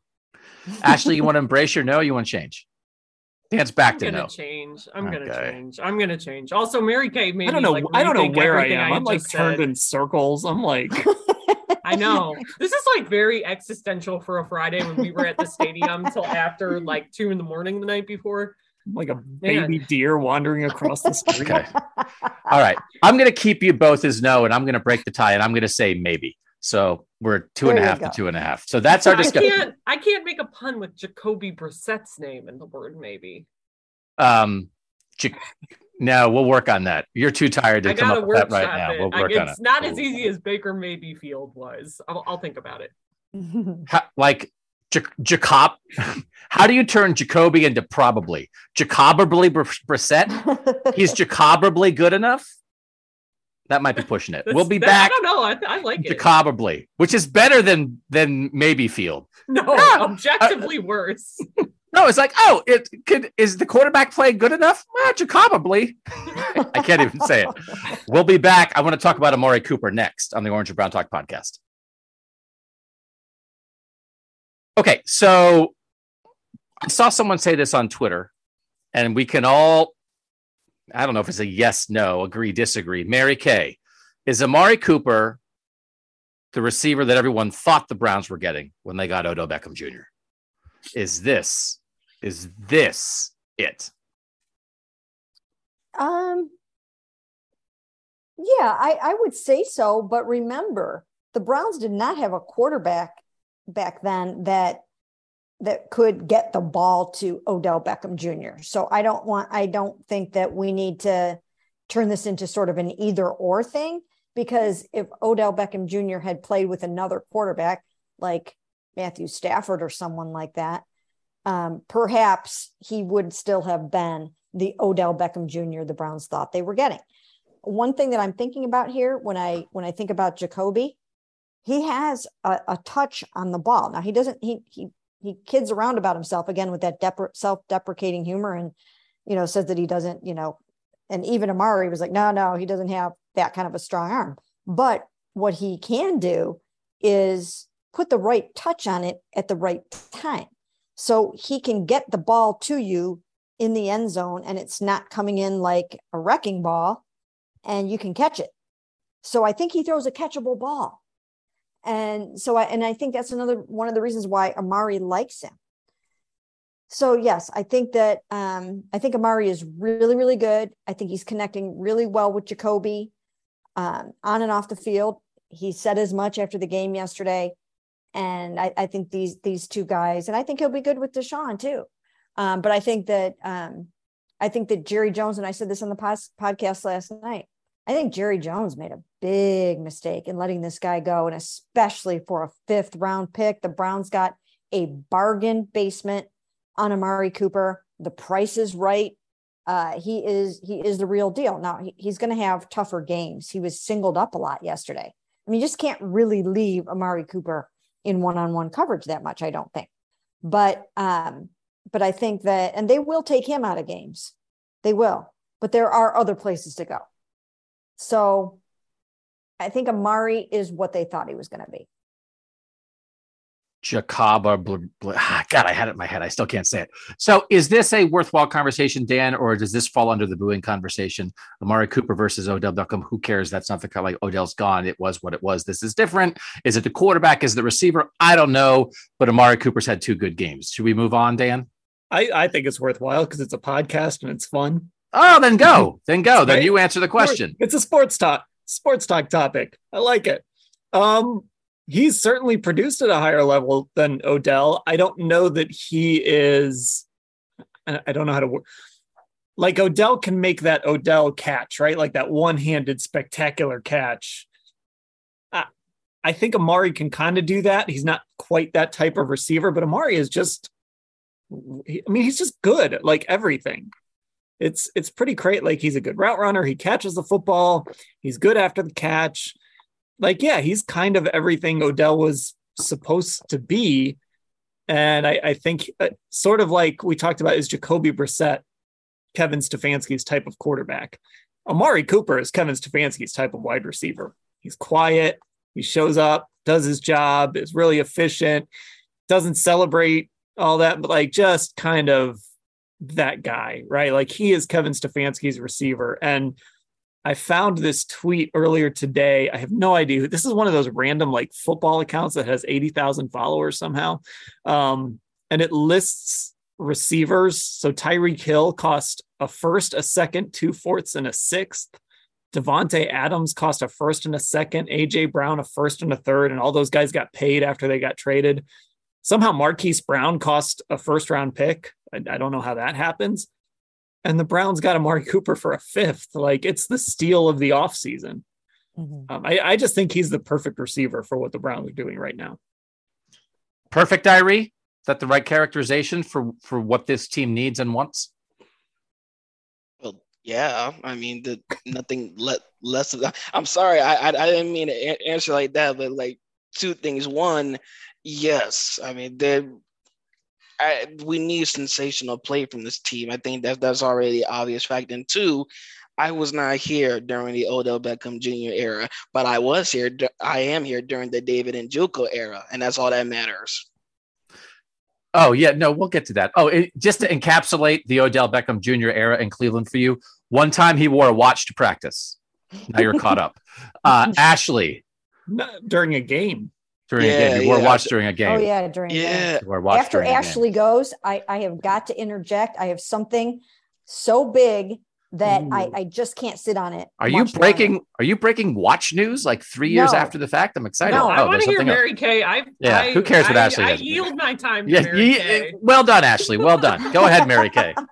Ashley, you want to embrace your no? You want to change? Dan's back I'm to gonna no. change. I'm okay. gonna change. I'm gonna change. Also, Mary Kay made I don't know. Like, I don't know where I am. I am like turned said. in circles. I'm like. I know. This is like very existential for a Friday when we were at the stadium until after like two in the morning the night before like a baby Man. deer wandering across the street. Okay. All right. I'm going to keep you both as no, and I'm going to break the tie, and I'm going to say maybe. So we're two there and a half go. to two and a half. So that's our discussion. I can't, I can't make a pun with Jacoby Brissett's name in the word maybe. Um, J- No, we'll work on that. You're too tired to I come up with that workshop right now. it. We'll I- work on it. it's not as easy as Baker Mayfield was. I'll, I'll think about it. How, like J- Jacob. How do you turn Jacoby into probably Jacobably Br- Brissett? He's Jacobably good enough. That might be pushing it. That's- We'll be that- back. I don't know. I, I like it. Jacobably, which is better than than maybe Field. No, Yeah. Uh, objectively worse. No, it's like, oh, it could is the quarterback play good enough? Well, Jacobably. I can't even say it. We'll be back. I want to talk about Amari Cooper next on the Orange and Brown Talk podcast. Okay, so I saw someone say this on Twitter, and we can all, I don't know if it's a yes, no, agree, disagree. Mary Kay, is Amari Cooper the receiver that everyone thought the Browns were getting when they got Odell Beckham Jr.? Is this, is this it? Um, yeah, I, I would say so. But remember, the Browns did not have a quarterback back then that that could get the ball to Odell Beckham Jr. So I don't want I don't think that we need to turn this into sort of an either or thing because if Odell Beckham Jr. had played with another quarterback like Matthew Stafford or someone like that, um, perhaps he would still have been the Odell Beckham Jr. the Browns thought they were getting. One thing that I'm thinking about here when I when I think about Jacoby, he has a, a touch on the ball. Now he doesn't he he he kids around about himself again with that depre- self-deprecating humor and you know says that he doesn't you know and even Amari was like no no he doesn't have that kind of a strong arm. But what he can do is put the right touch on it at the right time. So he can get the ball to you in the end zone and it's not coming in like a wrecking ball and you can catch it. So I think he throws a catchable ball and so I and I think that's another one of the reasons why Amari likes him. So yes, I think that um, I think Amari is really really good. I think he's connecting really well with Jacoby um, on and off the field. He said as much after the game yesterday, and I, I think these these two guys, and I think he'll be good with Deshaun too. Um, but I think that um, I think that Jerry Jones and I said this on the pos- podcast last night. I think Jerry Jones made a big mistake in letting this guy go, and especially for a fifth round pick. The Browns got a bargain basement on Amari Cooper. The price is right. Uh, he is he is the real deal. Now he, he's going to have tougher games. He was singled up a lot yesterday. I mean, you just can't really leave Amari Cooper in one on one coverage that much. I don't think, but um, but I think that, and they will take him out of games. They will, but there are other places to go. So I think Amari is what they thought he was going to be. Jacaba. Bl- bl- ah, God, I had it in my head. I still can't say it. So, is this a worthwhile conversation, Dan, or does this fall under the booing conversation? Amari Cooper versus Odell Beckham. Who cares? That's not the kind of like Odell's gone. It was what it was. This is different. Is it the quarterback? Is it the receiver? I don't know. But Amari Cooper's had two good games. Should we move on, Dan? I, I think it's worthwhile because it's a podcast and it's fun. Oh, then go. Then go. Then you answer the question. It's a sports talk, sports talk topic. I like it. Um, he's certainly produced at a higher level than Odell. I don't know that he is. I I don't know how to work. Like Odell can make that Odell catch, right? Like that one-handed spectacular catch. I, I think Amari can kind of do that. He's not quite that type of receiver, but Amari is just. I mean, he's just good at like everything it's it's pretty great. Like he's a good route runner. He catches the football. He's good after the catch. Like yeah, he's kind of everything Odell was supposed to be. And I, I think uh, sort of like we talked about is Jacoby Brissett, Kevin Stefanski's type of quarterback. Amari Cooper is Kevin Stefanski's type of wide receiver. He's quiet. He shows up, does his job, is really efficient, doesn't celebrate all that, but like just kind of that guy, right? Like he is Kevin Stefanski's receiver. And I found this tweet earlier today. I have no idea. This is one of those random like football accounts that has 80,000 followers somehow. Um, and it lists receivers. So Tyreek Hill cost a first, a second, two fourths, and a sixth. Davante Adams cost a first and a second. AJ Brown a first and a third, and all those guys got paid after they got traded. Somehow Marquise Brown cost a first round pick. I, I don't know how that happens. and the Browns got Amari Cooper for a fifth. Like it's the steal of the offseason. Mhm. Um, I, I just think he's the perfect receiver for what the Browns are doing right now. Perfect, Irie. Is that the right characterization for for what this team needs and wants? Well, yeah. I mean, the nothing let less of that. I'm sorry, I, I I didn't mean to a- answer like that, but like two things. One, yes. I mean, there. I, we need sensational play from this team. I think that that's already obvious fact. And two, I was not here during the Odell Beckham Jr. era, but I was here. I am here during the David Njoku era, and that's all that matters. Oh yeah, no, we'll get to that. Oh, it, just to encapsulate the Odell Beckham Jr. era in Cleveland for you. One time he wore a watch to practice. Now you're caught up. Uh, Ashley Not during a game. During a game, he wore a yeah. watch during a game. Oh yeah, during the- Yeah, He wore a After during a game. Ashley goes, I, I have got to interject. I have something so big that I, Ooh. I just can't sit on it. Are you breaking? longer. Are you breaking watch news like three years No. after the fact? I'm excited. No. I Oh, want to hear something else. Mary Kay. I Yeah, I, who cares what I, Ashley I has? yield my time to Yeah, Mary ye- Kay. well done, Ashley. Well done. Go ahead, Mary Kay.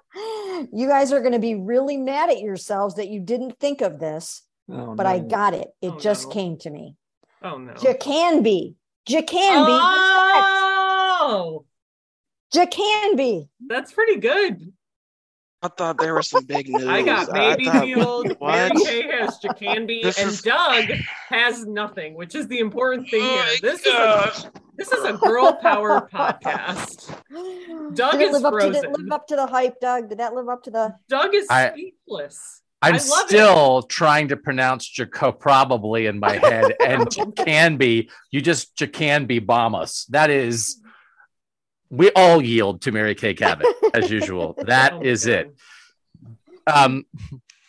You guys are going to be really mad at yourselves that you didn't think of this, Oh, but I got it. It Oh, just no. came to me. Oh no. Jacanby. Jacanby. Oh, Jacanby. that's pretty good. I thought there was some big news. I got I Baby thought- Field, Mary What? Kay has Jacanby, This and is- Doug has nothing, which is the important thing Oh here. my This is a this is a girl power podcast. Doug Did it is live up, to, did it frozen. live up to the hype, Doug? Did that live up to the? Doug is I- speechless. I'm love it. still trying to pronounce Jaco probably in my head, and can be. You just can be bomb us. That is. We all yield to Mary Kay Cabot as usual. That Oh, is God. it. Um,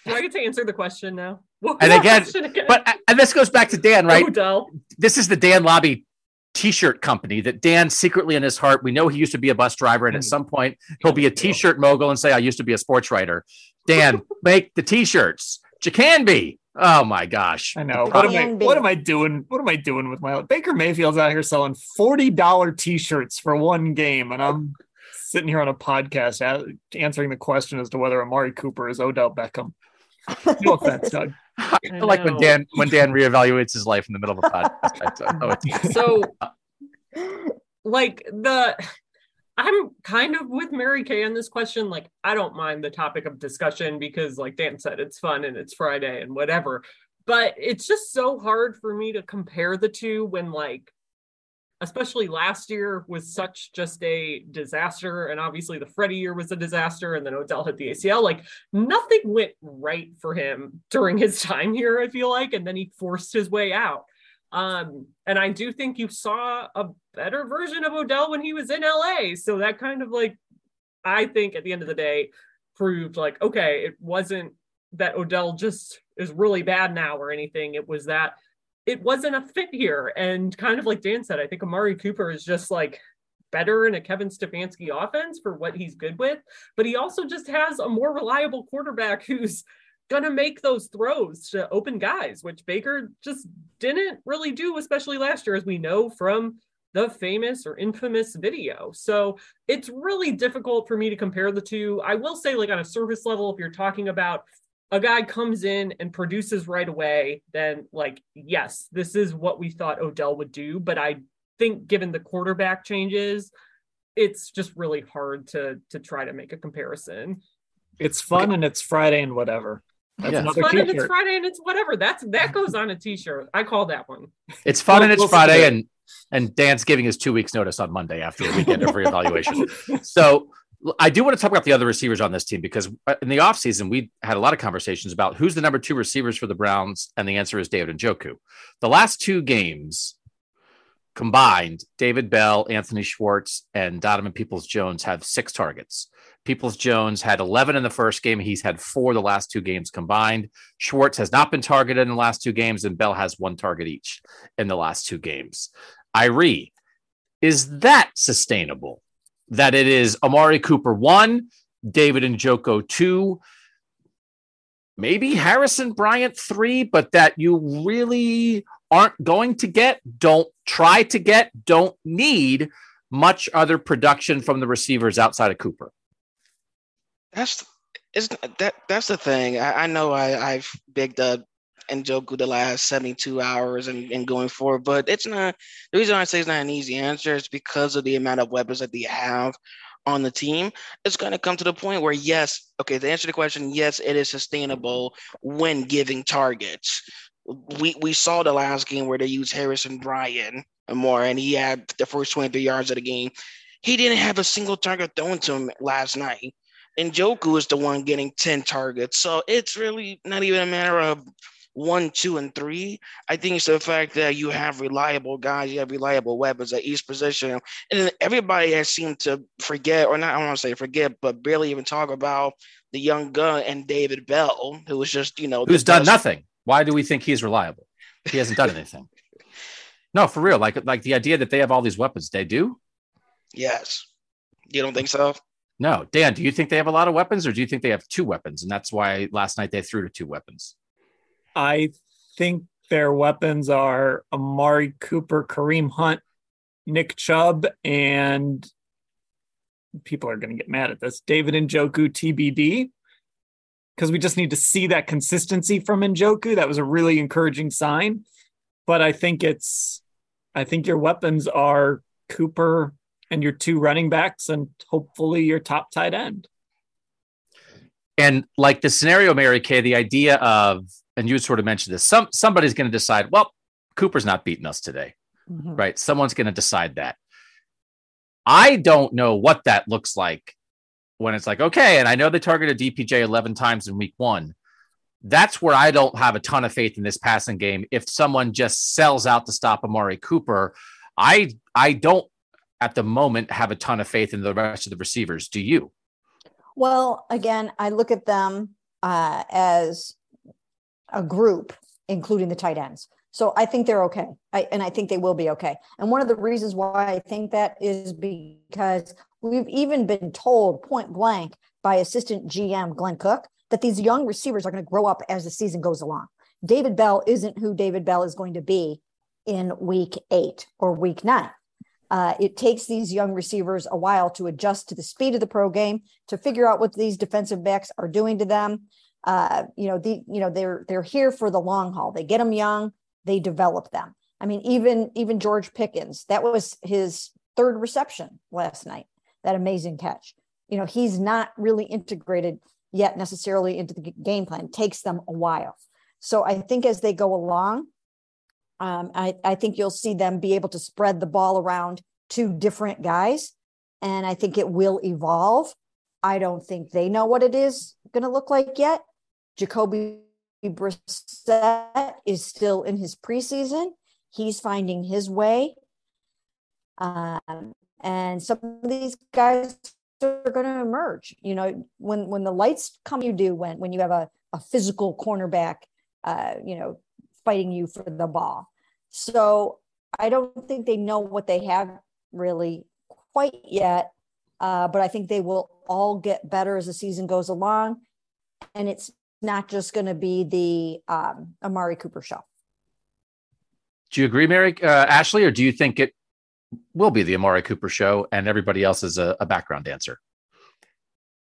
Do I get to answer the question now? What And again- again? but and this goes back to Dan, right? Odell. this is the Dan Labbe t-shirt company that Dan secretly in his heart, we know he used to be a bus driver and at some point he'll be a t-shirt mogul and say, I used to be a sports writer. Dan, make the t-shirts. You can be. Oh my gosh. I know. What am I? What am I doing? What am I doing with my Baker Mayfield's out here selling forty dollar T-shirts for one game, and I'm sitting here on a podcast a- answering the question as to whether Amari Cooper is Odell Beckham. No offense, Doug. I feel like when. Dan when Dan reevaluates his life in the middle of a podcast. I don't know it's- So, like the, I'm kind of with Mary Kay on this question. Like, I don't mind the topic of discussion because, like Dan said, it's fun and it's Friday and whatever. But it's just so hard for me to compare the two when, like, especially last year was such just a disaster, and obviously the Freddie year was a disaster, and then Odell hit the ACL. Like, nothing went right for him during his time here. I feel like, and then he forced his way out. Um, and I do think you saw a better version of Odell when he was in LA. So that kind of like, I think at the end of the day, proved like, okay, it wasn't that Odell just is really bad now or anything. It was that it wasn't a fit here. And kind of like Dan said, I think Amari Cooper is just like better in a Kevin Stefanski offense for what he's good with. But he also just has a more reliable quarterback who's gonna make those throws to open guys, which Baker just didn't really do, especially last year, as we know from the famous or infamous video. So it's really difficult for me to compare the two. I will say, like on a surface level, if you're talking about a guy comes in and produces right away, then like, yes, this is what we thought Odell would do. But I think given the quarterback changes, it's just really hard to to try to make a comparison. It's fun and it's Friday and whatever. That's Yeah. It's another fun and it's Friday and it's whatever. That's that goes on a t-shirt. I call that one. It's fun and We'll- it's we'll Friday that. and and Dan's giving his two weeks notice on Monday after a weekend of reevaluation. So I do want to talk about the other receivers on this team because uh, in the offseason, we had a lot of conversations about who's the number two receivers for the Browns. And the answer is David Njoku. The last two games combined, David Bell, Anthony Schwartz, and Donovan Peoples Jones have six targets. Peoples Jones had 11 in the first game. He's had four the last two games combined. Schwartz has not been targeted in the last two games, and Bell has one target each in the last two games. Irie, is that sustainable? That it is Amari Cooper one, David Njoku two, maybe Harrison Bryant three, but that you really aren't going to get, don't try to get, don't need much other production from the receivers outside of Cooper. That's it's that that's the thing. I, I know I, I've bigged up and Njoku the last 72 hours and, and going forward, but it's not the reason I say it's not an easy answer is because of the amount of weapons that they have on the team. It's going to come to the point where, yes, okay, to answer to the question, yes, it is sustainable when giving targets. We we saw the last game where they used Harrison Bryant more, and he had the first 23 yards of the game. He didn't have a single target thrown to him last night. Njoku is the one getting 10 targets. So it's really not even a matter of one, two, and three. I think it's the fact that you have reliable guys, you have reliable weapons at each position. And everybody has seemed to forget, or not, I don't want to say forget, but barely even talk about the young gun and David Bell, who was just, you know, who's done nothing. Why do we think he's reliable? He hasn't done anything. No, for real. Like, like the idea that they have all these weapons, they do. Yes. You don't think so? No, Dan. Do you think they have a lot of weapons, or do you think they have two weapons, and that's why last night they threw to two weapons? I think their weapons are Amari Cooper, Kareem Hunt, Nick Chubb, and people are going to get mad at this. David Njoku TBD. Because we just need to see that consistency from Njoku. That was a really encouraging sign. But I think it's, I think your weapons are Cooper and your two running backs, and hopefully your top tight end. And like the scenario, Mary Kay, the idea of and you sort of mentioned this. Some somebody's going to decide. Well, Cooper's not beating us today, mm-hmm. right? Someone's going to decide that. I don't know what that looks like when it's like okay, and I know they targeted DPJ eleven times in week one. That's where I don't have a ton of faith in this passing game. If someone just sells out to stop Amari Cooper, I I don't at the moment have a ton of faith in the rest of the receivers. Do you? Well, again, I look at them uh, as a group, including the tight ends. So I think they're okay. I, and I think they will be okay. And one of the reasons why I think that is because we've even been told point blank by assistant GM Glenn Cook that these young receivers are going to grow up as the season goes along. David Bell isn't who David Bell is going to be in week eight or week nine. Uh, it takes these young receivers a while to adjust to the speed of the pro game, to figure out what these defensive backs are doing to them, uh, you know, the you know they're they're here for the long haul. They get them young, they develop them. I mean, even even George Pickens, that was his third reception last night. That amazing catch. You know, he's not really integrated yet necessarily into the game plan. It takes them a while. So I think as they go along, um, I, I think you'll see them be able to spread the ball around to different guys. And I think it will evolve. I don't think they know what it is going to look like yet. Jacoby Brissett is still in his preseason. He's finding his way. Um, and some of these guys are going to emerge. You know, when when the lights come, you do when when you have a, a physical cornerback, uh, you know, fighting you for the ball. So I don't think they know what they have really quite yet, uh, but I think they will all get better as the season goes along. And it's not just going to be the um, Amari Cooper show. Do you agree, Mary uh, Ashley, or do you think it will be the Amari Cooper show and everybody else is a, a background dancer?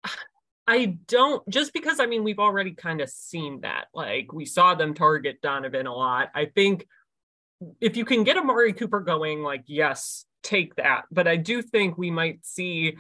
I don't just because I mean we've already kind of seen that. Like we saw them target Donovan a lot. I think if you can get Amari Cooper going, like yes, take that. But I do think we might see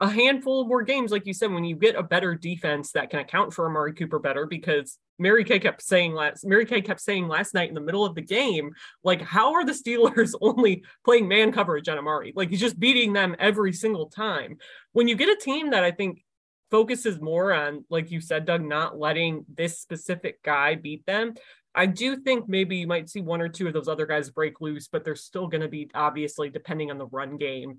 a handful more games, like you said, when you get a better defense that can account for Amari Cooper better, because Mary Kay kept saying last Mary Kay kept saying last night in the middle of the game, like, how are the Steelers only playing man coverage on Amari? Like he's just beating them every single time. When you get a team that I think focuses more on, like you said, Doug, not letting this specific guy beat them. I do think maybe you might see one or two of those other guys break loose, but they're still going to be obviously depending on the run game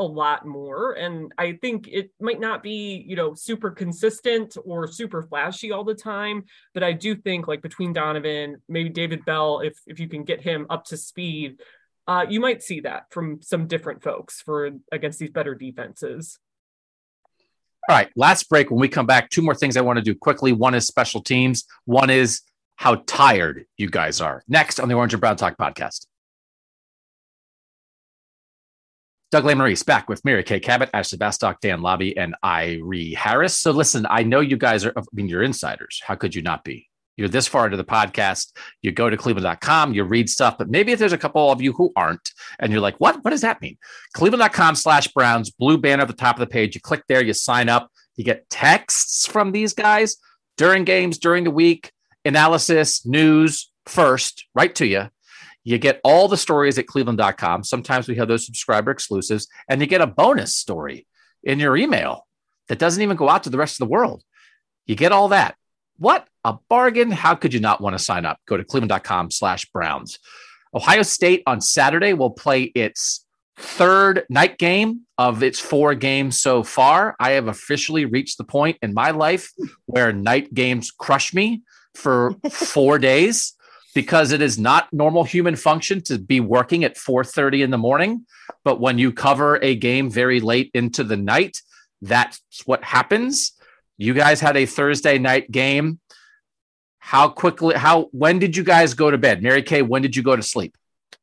a lot more and i think it might not be you know super consistent or super flashy all the time but i do think like between donovan maybe david bell if if you can get him up to speed uh, you might see that from some different folks for against these better defenses all right last break when we come back two more things i want to do quickly one is special teams one is how tired you guys are next on the orange and brown talk podcast Doug Lesmerises back with Mary Kay Cabot, Ashley Bastock, Dan Labbe, and Irie Harris. So listen, I know you guys are, I mean, you're insiders. How could you not be? You're this far into the podcast. You go to cleveland.com, you read stuff, but maybe if there's a couple of you who aren't, and you're like, what? What does that mean? Cleveland.com slash Browns, blue banner at the top of the page. You click there, you sign up, you get texts from these guys during games, during the week, analysis, news first, right to you. You get all the stories at cleveland.com. Sometimes we have those subscriber exclusives, and you get a bonus story in your email that doesn't even go out to the rest of the world. You get all that. What a bargain. How could you not want to sign up? Go to cleveland.com slash Browns. Ohio State on Saturday will play its third night game of its four games so far. I have officially reached the point in my life where night games crush me for four days because it is not normal human function to be working at 4:30 in the morning but when you cover a game very late into the night that's what happens you guys had a Thursday night game how quickly how when did you guys go to bed Mary Kay when did you go to sleep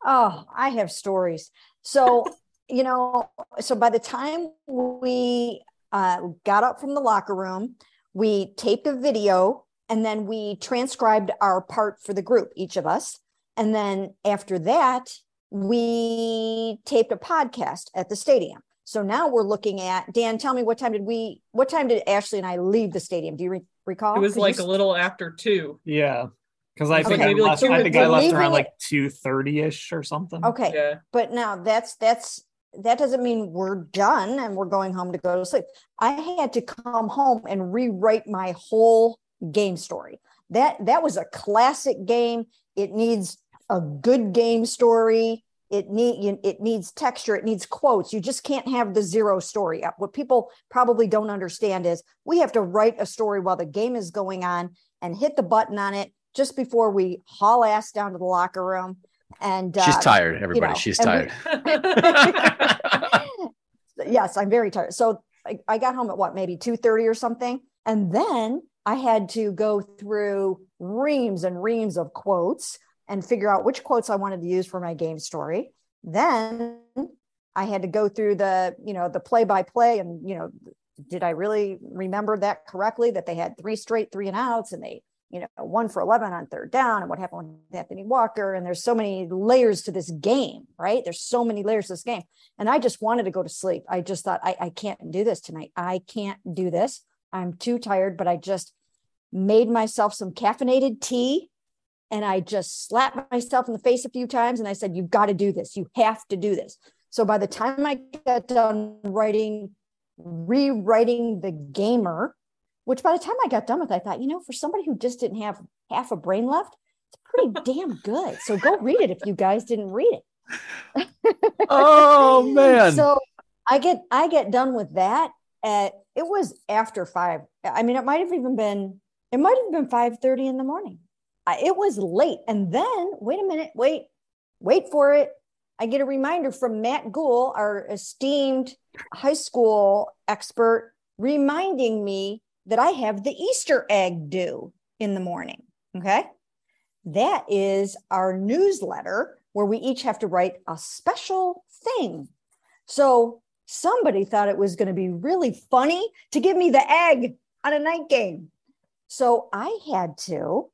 Oh, I have stories. So, you know, so by the time we uh, got up from the locker room, we taped a video and then we transcribed our part for the group, each of us. And then after that, we taped a podcast at the stadium. So now we're looking at Dan. Tell me what time did we? What time did Ashley and I leave the stadium? Do you re- recall? It was Could like you a little after two. Yeah. Because I think Okay. I Maybe like left, two I think I left around it- like two thirty ish or something. Okay. Yeah. but now that's that's that doesn't mean we're done and we're going home to go to sleep i had to come home and rewrite my whole game story that that was a classic game it needs a good game story it need it needs texture it needs quotes you just can't have the zero story up what people probably don't understand is we have to write a story while the game is going on and hit the button on it just before we haul ass down to the locker room and she's uh, tired everybody know, she's and we- tired yes, I'm very tired. So I, I got home at what, maybe 2:30 or something. And then I had to go through reams and reams of quotes and figure out which quotes I wanted to use for my game story. Then I had to go through the, you know, the play by play and, you know, did I really remember that correctly? That they had three straight three and outs and they, you know, one for 11 on third down and what happened with Anthony Walker. And there's so many layers to this game, right? There's so many layers to this game. And I just wanted to go to sleep. I just thought, I, I can't do this tonight. I can't do this. I'm too tired, but I just made myself some caffeinated tea and I just slapped myself in the face a few times and I said, You've got to do this. You have to do this. So by the time I got done writing, rewriting the gamer, which by the time I got done with, I thought, you know, for somebody who just didn't have half a brain left, it's pretty damn good. So go read it if you guys didn't read it. oh man So I get I get done with that at it was after five. I mean, it might have even been it might have been five thirty in the morning. It was late, and then wait a minute, wait, wait for it. I get a reminder from Matt Goul, our esteemed high school expert, reminding me that I have the Easter egg due in the morning. Okay. That is our newsletter where we each have to write a special thing. So somebody thought it was going to be really funny to give me the egg on a night game. So I had to.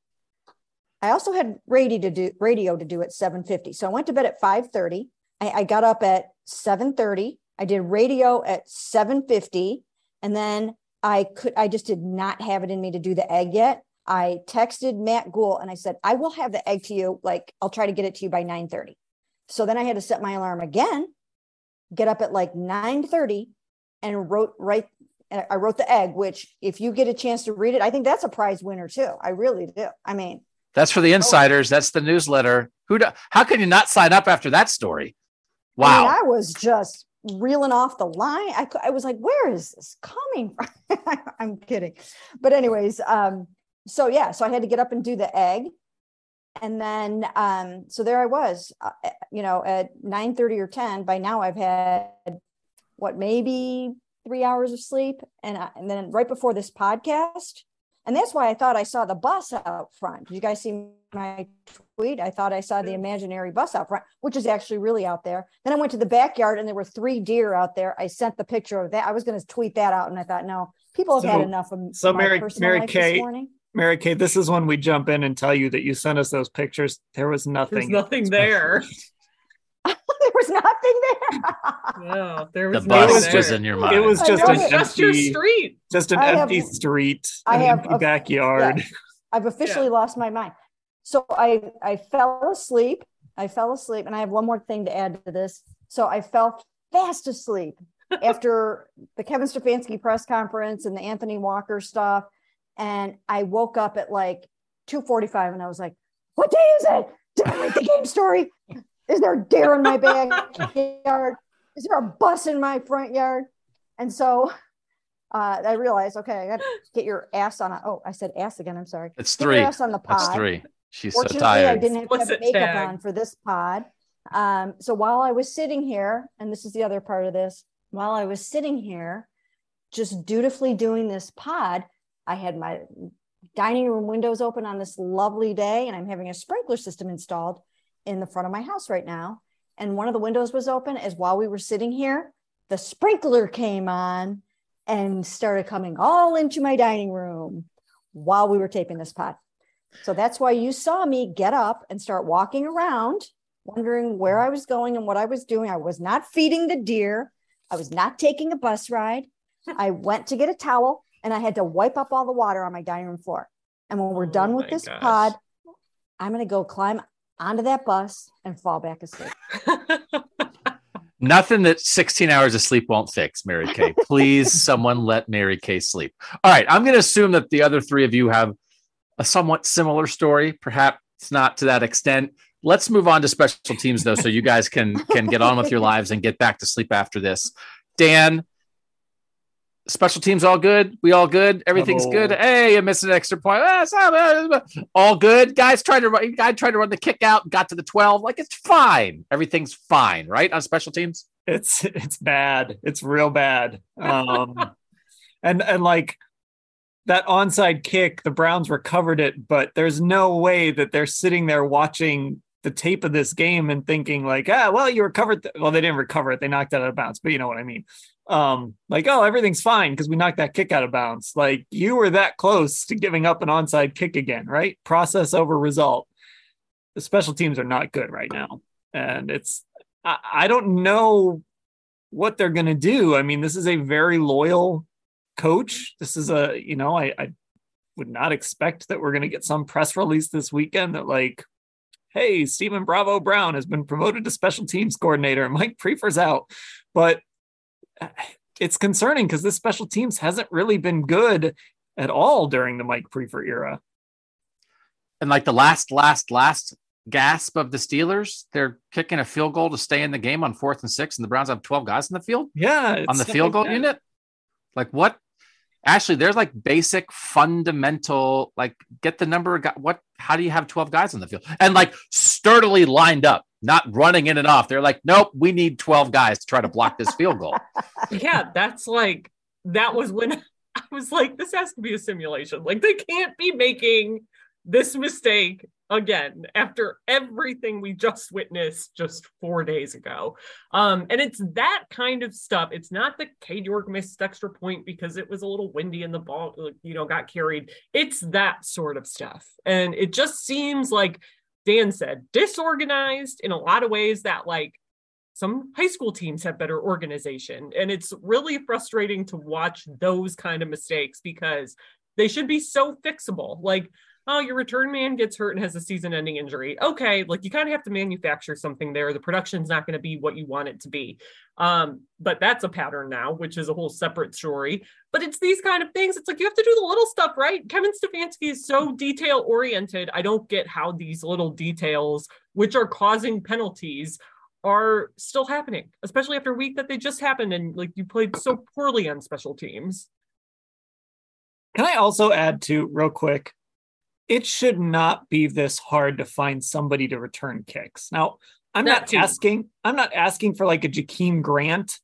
I also had radio to do radio to do at 7:50. So I went to bed at 5:30. I, I got up at 7:30. I did radio at 7:50, and then I could. I just did not have it in me to do the egg yet. I texted Matt Goul and I said, I will have the egg to you. Like I'll try to get it to you by 9:30. So then I had to set my alarm again, get up at like 9:30 and wrote right I wrote the egg, which if you get a chance to read it, I think that's a prize winner too. I really do. I mean, That's for the insiders. That's the newsletter. Who? Do, how can you not sign up after that story? I, mean, Wow. I was just reeling off the line. I, I was like, where is this coming from? I'm kidding. But anyways, um, so yeah, so I had to get up and do the egg. And then, um, so there I was, uh, uh, you know, at 9 30 or 10. By now, I've had what, maybe three hours of sleep. And, I, and then right before this podcast, And that's why I thought I saw the bus out front. Did you guys see my tweet? I thought I saw the imaginary bus out front, which is actually really out there. Then I went to the backyard and there were three deer out there. I sent the picture of that. I was going to tweet that out, and I thought, no, people have So- had enough of so my Mary- Mary Kay, this morning. Mary Kay, this is when we jump in and tell you that you sent us those pictures. There was nothing. There's nothing there. there was nothing there. No, there The was bus nothing was in your mind. It was just know an it. just your empty, street. just an I have- empty street, I an have empty a- backyard. I've officially lost my mind. So I I fell asleep. I fell asleep, and I have one more thing to add to this. So I fell fast asleep after the Kevin Stefanski press conference and the Anthony Walker stuff, and I woke up at like two forty five, and I was like, "What day is it? Did I write the game story? Is there a deer in my backyard? Is there a bus in my front yard?" And so uh, I realized, okay, I got to get your ass on. A, oh, I said ass again. I'm sorry. It's Get your three. ass on the pod. That's three. She's so Fortunately, I didn't have to have makeup tag. on for this pod. Um, so while I was sitting here, and this is the other part of this, while I was sitting here, just dutifully doing this pod, I had my dining room windows open on this lovely day, and I'm having a sprinkler system installed in the front of my house right now. And one of the windows was open as while we were sitting here, the sprinkler came on and started coming all into my dining room while we were taping this pod. So that's why you saw me get up and start walking around, wondering where I was going and what I was doing. I was not feeding the deer. I was not taking a bus ride. I went to get a towel and I had to wipe up all the water on my dining room floor. And when we're Oh done with this gosh. pod, I'm going to go climb onto that bus and fall back asleep. Nothing that 16 hours of sleep won't fix, Mary Kay. Please, someone let Mary Kay sleep. All right. I'm going to assume that the other three of you have a somewhat similar story, perhaps not to that extent. Let's move on to special teams, though, so you guys can can get on with your lives and get back to sleep after this. Dan, special teams all good? We all good? Everything's Oh. good? Hey, you missed an extra point. Ah, All good? Guys tried to run, guy tried to run the kick out, got to the 12. Like it's fine. Everything's fine, right? On special teams? it's it's bad it's real bad um and and like that onside kick the browns recovered it but there's no way that they're sitting there watching the tape of this game and thinking like ah well you recovered th-. well they didn't recover it they knocked it out of bounds but you know what i mean um like oh everything's fine because we knocked that kick out of bounds like you were that close to giving up an onside kick again right process over result the special teams are not good right now and it's I, I don't know what they're going to do. I mean, this is a very loyal coach. This is a, you know, I, I would not expect that we're going to get some press release this weekend that, like, hey, Stephen Bravo Brown has been promoted to special teams coordinator Mike Priefer's out. But it's concerning because this special teams hasn't really been good at all during the Mike Priefer era. and like the last, last, last gasp of the Steelers, they're kicking a field goal to stay in the game on fourth and six, and the Browns have 12 guys in the field Yeah. on the field like goal that. unit. Like what? Ashley, there's like basic fundamental, like get the number of guys. What, how do you have 12 guys on the field? And like sturdily lined up, not running in and off. They're like, nope, we need 12 guys to try to block this field goal. yeah, that's like that was when I was like, this has to be a simulation. Like they can't be making this mistake again after everything we just witnessed just four days ago. Um, and it's that kind of stuff. It's not the Cade York missed extra point because it was a little windy and the ball, you know, got carried. It's that sort of stuff. And it just seems like Dan said, disorganized in a lot of ways that like some high school teams have better organization. And it's really frustrating to watch those kind of mistakes because they should be so fixable. Like oh your return man gets hurt and has a season ending injury. Okay like you kind of have to manufacture something there. The production's not going to be what you want it to be. Um but that's a pattern now which is a whole separate story. But it's these kind of things. It's like you have to do the little stuff right? Kevin stefanski is so detail oriented i don't get how these little details which are causing penalties are still happening, especially after a week that they just happened and like you played so poorly on special teams. Can I also add to real quick? It should not be this hard to find somebody to return kicks. Now, I'm That not too. asking. I'm not asking for like a Jakeem Grant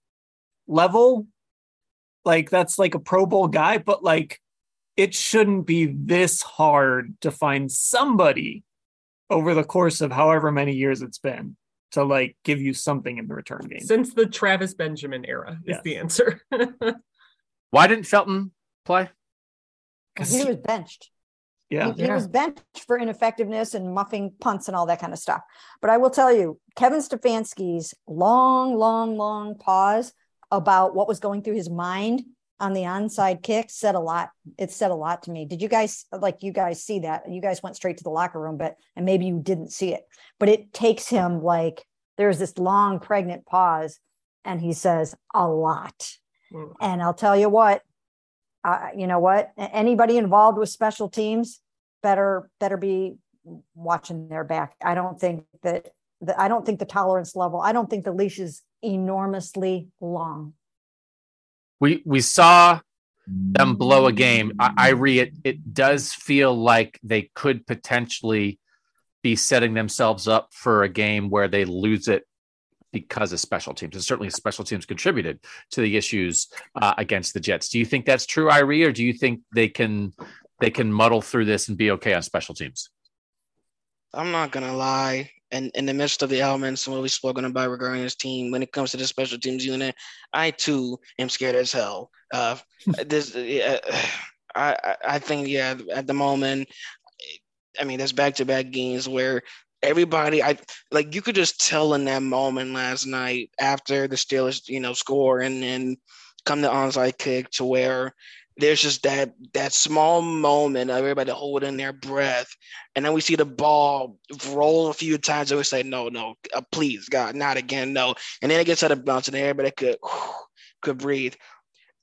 level, like that's like a Pro Bowl guy. But like, it shouldn't be this hard to find somebody over the course of however many years it's been to like give you something in the return game. Since the Travis Benjamin era is Yes. the answer. Why didn't Felton play? Because he was benched. Yeah. He, he Yeah. was benched for ineffectiveness and muffing punts and all that kind of stuff. But I will tell you, Kevin Stefanski's long, long, long pause about what was going through his mind on the onside kick said a lot. It said a lot to me. Did you guys like you guys see that? You guys went straight to the locker room, but and maybe you didn't see it. But it takes him like there's this long pregnant pause, and he says a lot. Mm. And I'll tell you what, uh, you know what? Anybody involved with special teams better better be watching their back. I don't think that the, I don't think the tolerance level. I don't think the leash is enormously long. We we saw them blow a game. I, I re it. It does feel like they could potentially be setting themselves up for a game where they lose it because of special teams. And certainly, special teams contributed to the issues uh, against the Jets. Do you think that's true, Irie, or do you think they can they can muddle through this and be okay on special teams? I'm not gonna lie. And in the midst of the elements and what we've spoken about regarding this team, when it comes to the special teams unit, I too am scared as hell. Uh, this, uh, I, I- think, yeah, at the moment, I mean, there's back-to-back games where everybody, I like, you could just tell in that moment last night after the Steelers, you know, score and then come to onside kick to where there's just that that small moment of everybody holding their breath. And then we see the ball roll a few times and we say no no uh, please god not again no. And then it gets out of bounds and everybody could could breathe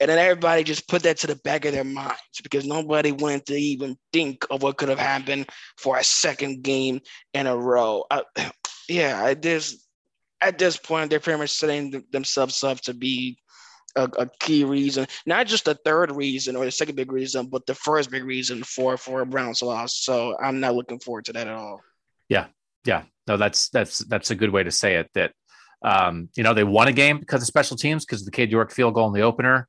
and then everybody just put that to the back of their minds because nobody wanted to even think of what could have happened for a second game in a row yeah I just at this point they're pretty much setting themselves up to be a, a key reason, not just the third reason or the second big reason, but the first big reason for for a Browns loss. So I'm not looking forward to that at all. Yeah, yeah, no, that's that's that's a good way to say it. That um, you know they won a game because of special teams because of the Cade York field goal in the opener.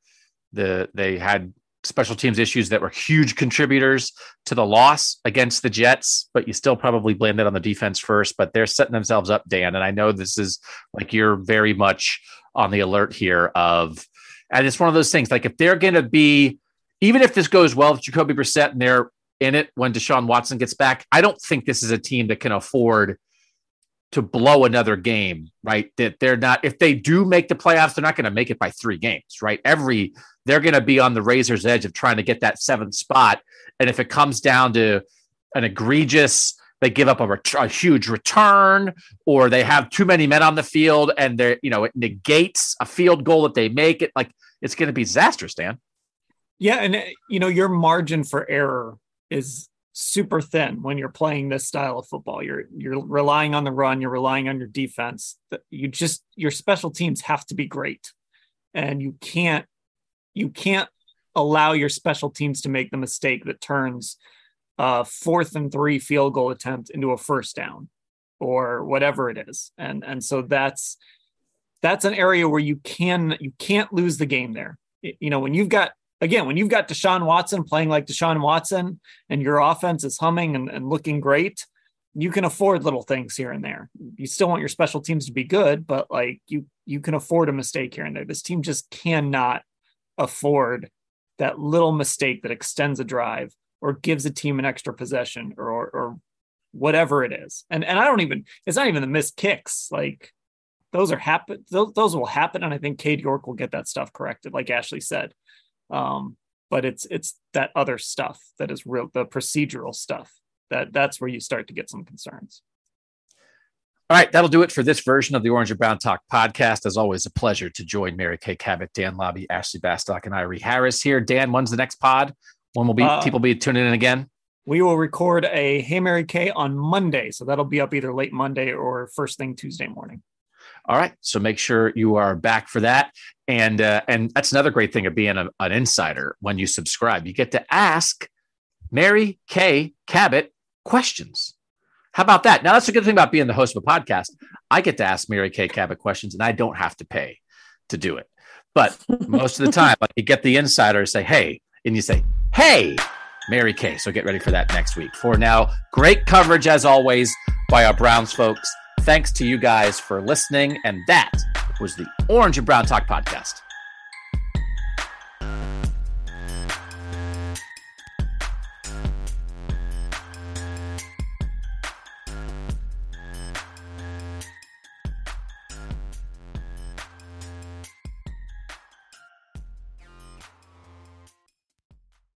The they had special teams issues that were huge contributors to the loss against the Jets, but you still probably blame that on the defense first. But they're setting themselves up, Dan, and I know this is like you're very much on the alert here of, and it's one of those things like if they're going to be, even if this goes well with Jacoby Brissett and they're in it when Deshaun Watson gets back. I don't think this is a team that can afford to blow another game, right? That they're not, if they do make the playoffs, they're not going to make it by three games, right? Every, they're going to be on the razor's edge of trying to get that seventh spot. And if it comes down to an egregious, they give up a, ret- a huge return or they have too many men on the field and they're, you know, it negates a field goal that they make it like it's going to be disastrous, Dan. Yeah, and uh, you know your margin for error is super thin when you're playing this style of football. You're you're relying on the run, you're relying on your defense. You just your special teams have to be great. And you can't you can't allow your special teams to make the mistake that turns a fourth and 3 field goal attempt into a first down or whatever it is. And and so that's that's an area where you can you can't lose the game there. You know, when you've got again, when you've got Deshaun Watson playing like Deshaun Watson and your offense is humming and, and looking great, you can afford little things here and there. You still want your special teams to be good, but like you you can afford a mistake here and there. This team just cannot afford that little mistake that extends a drive or gives a team an extra possession or or, or whatever it is. And and I don't even it's not even the missed kicks. Like those are happen those, those will happen and I think Cade York will get that stuff corrected like Ashley said. Um but it's it's that other stuff that is real the procedural stuff that that's where you start to get some concerns. All right, that'll do it for this version of the Orange and Brown Talk podcast. As always, a pleasure to join Mary Kay Cabot, Dan Labbe, Ashley Bastock, and Irie Harris here. Dan, when's the next pod? When will be Uh, people be tuning in again? We will record a Hey Mary Kay on Monday, so that'll be up either late Monday or first thing Tuesday morning. All right, so make sure you are back for that. And uh, and that's another great thing of being a, an insider. When you subscribe, you get to ask Mary Kay Cabot questions. How about that? Now that's a good thing about being the host of a podcast. I get to ask Mary Kay Cabot questions, and I don't have to pay to do it. But most of the time, like you get the insider to say, "Hey," and you say, "Hey." Mary Kay. So get ready for that next week. For now, great coverage as always by our Browns folks. Thanks to you guys for listening. And that was the Orange and Brown Talk podcast.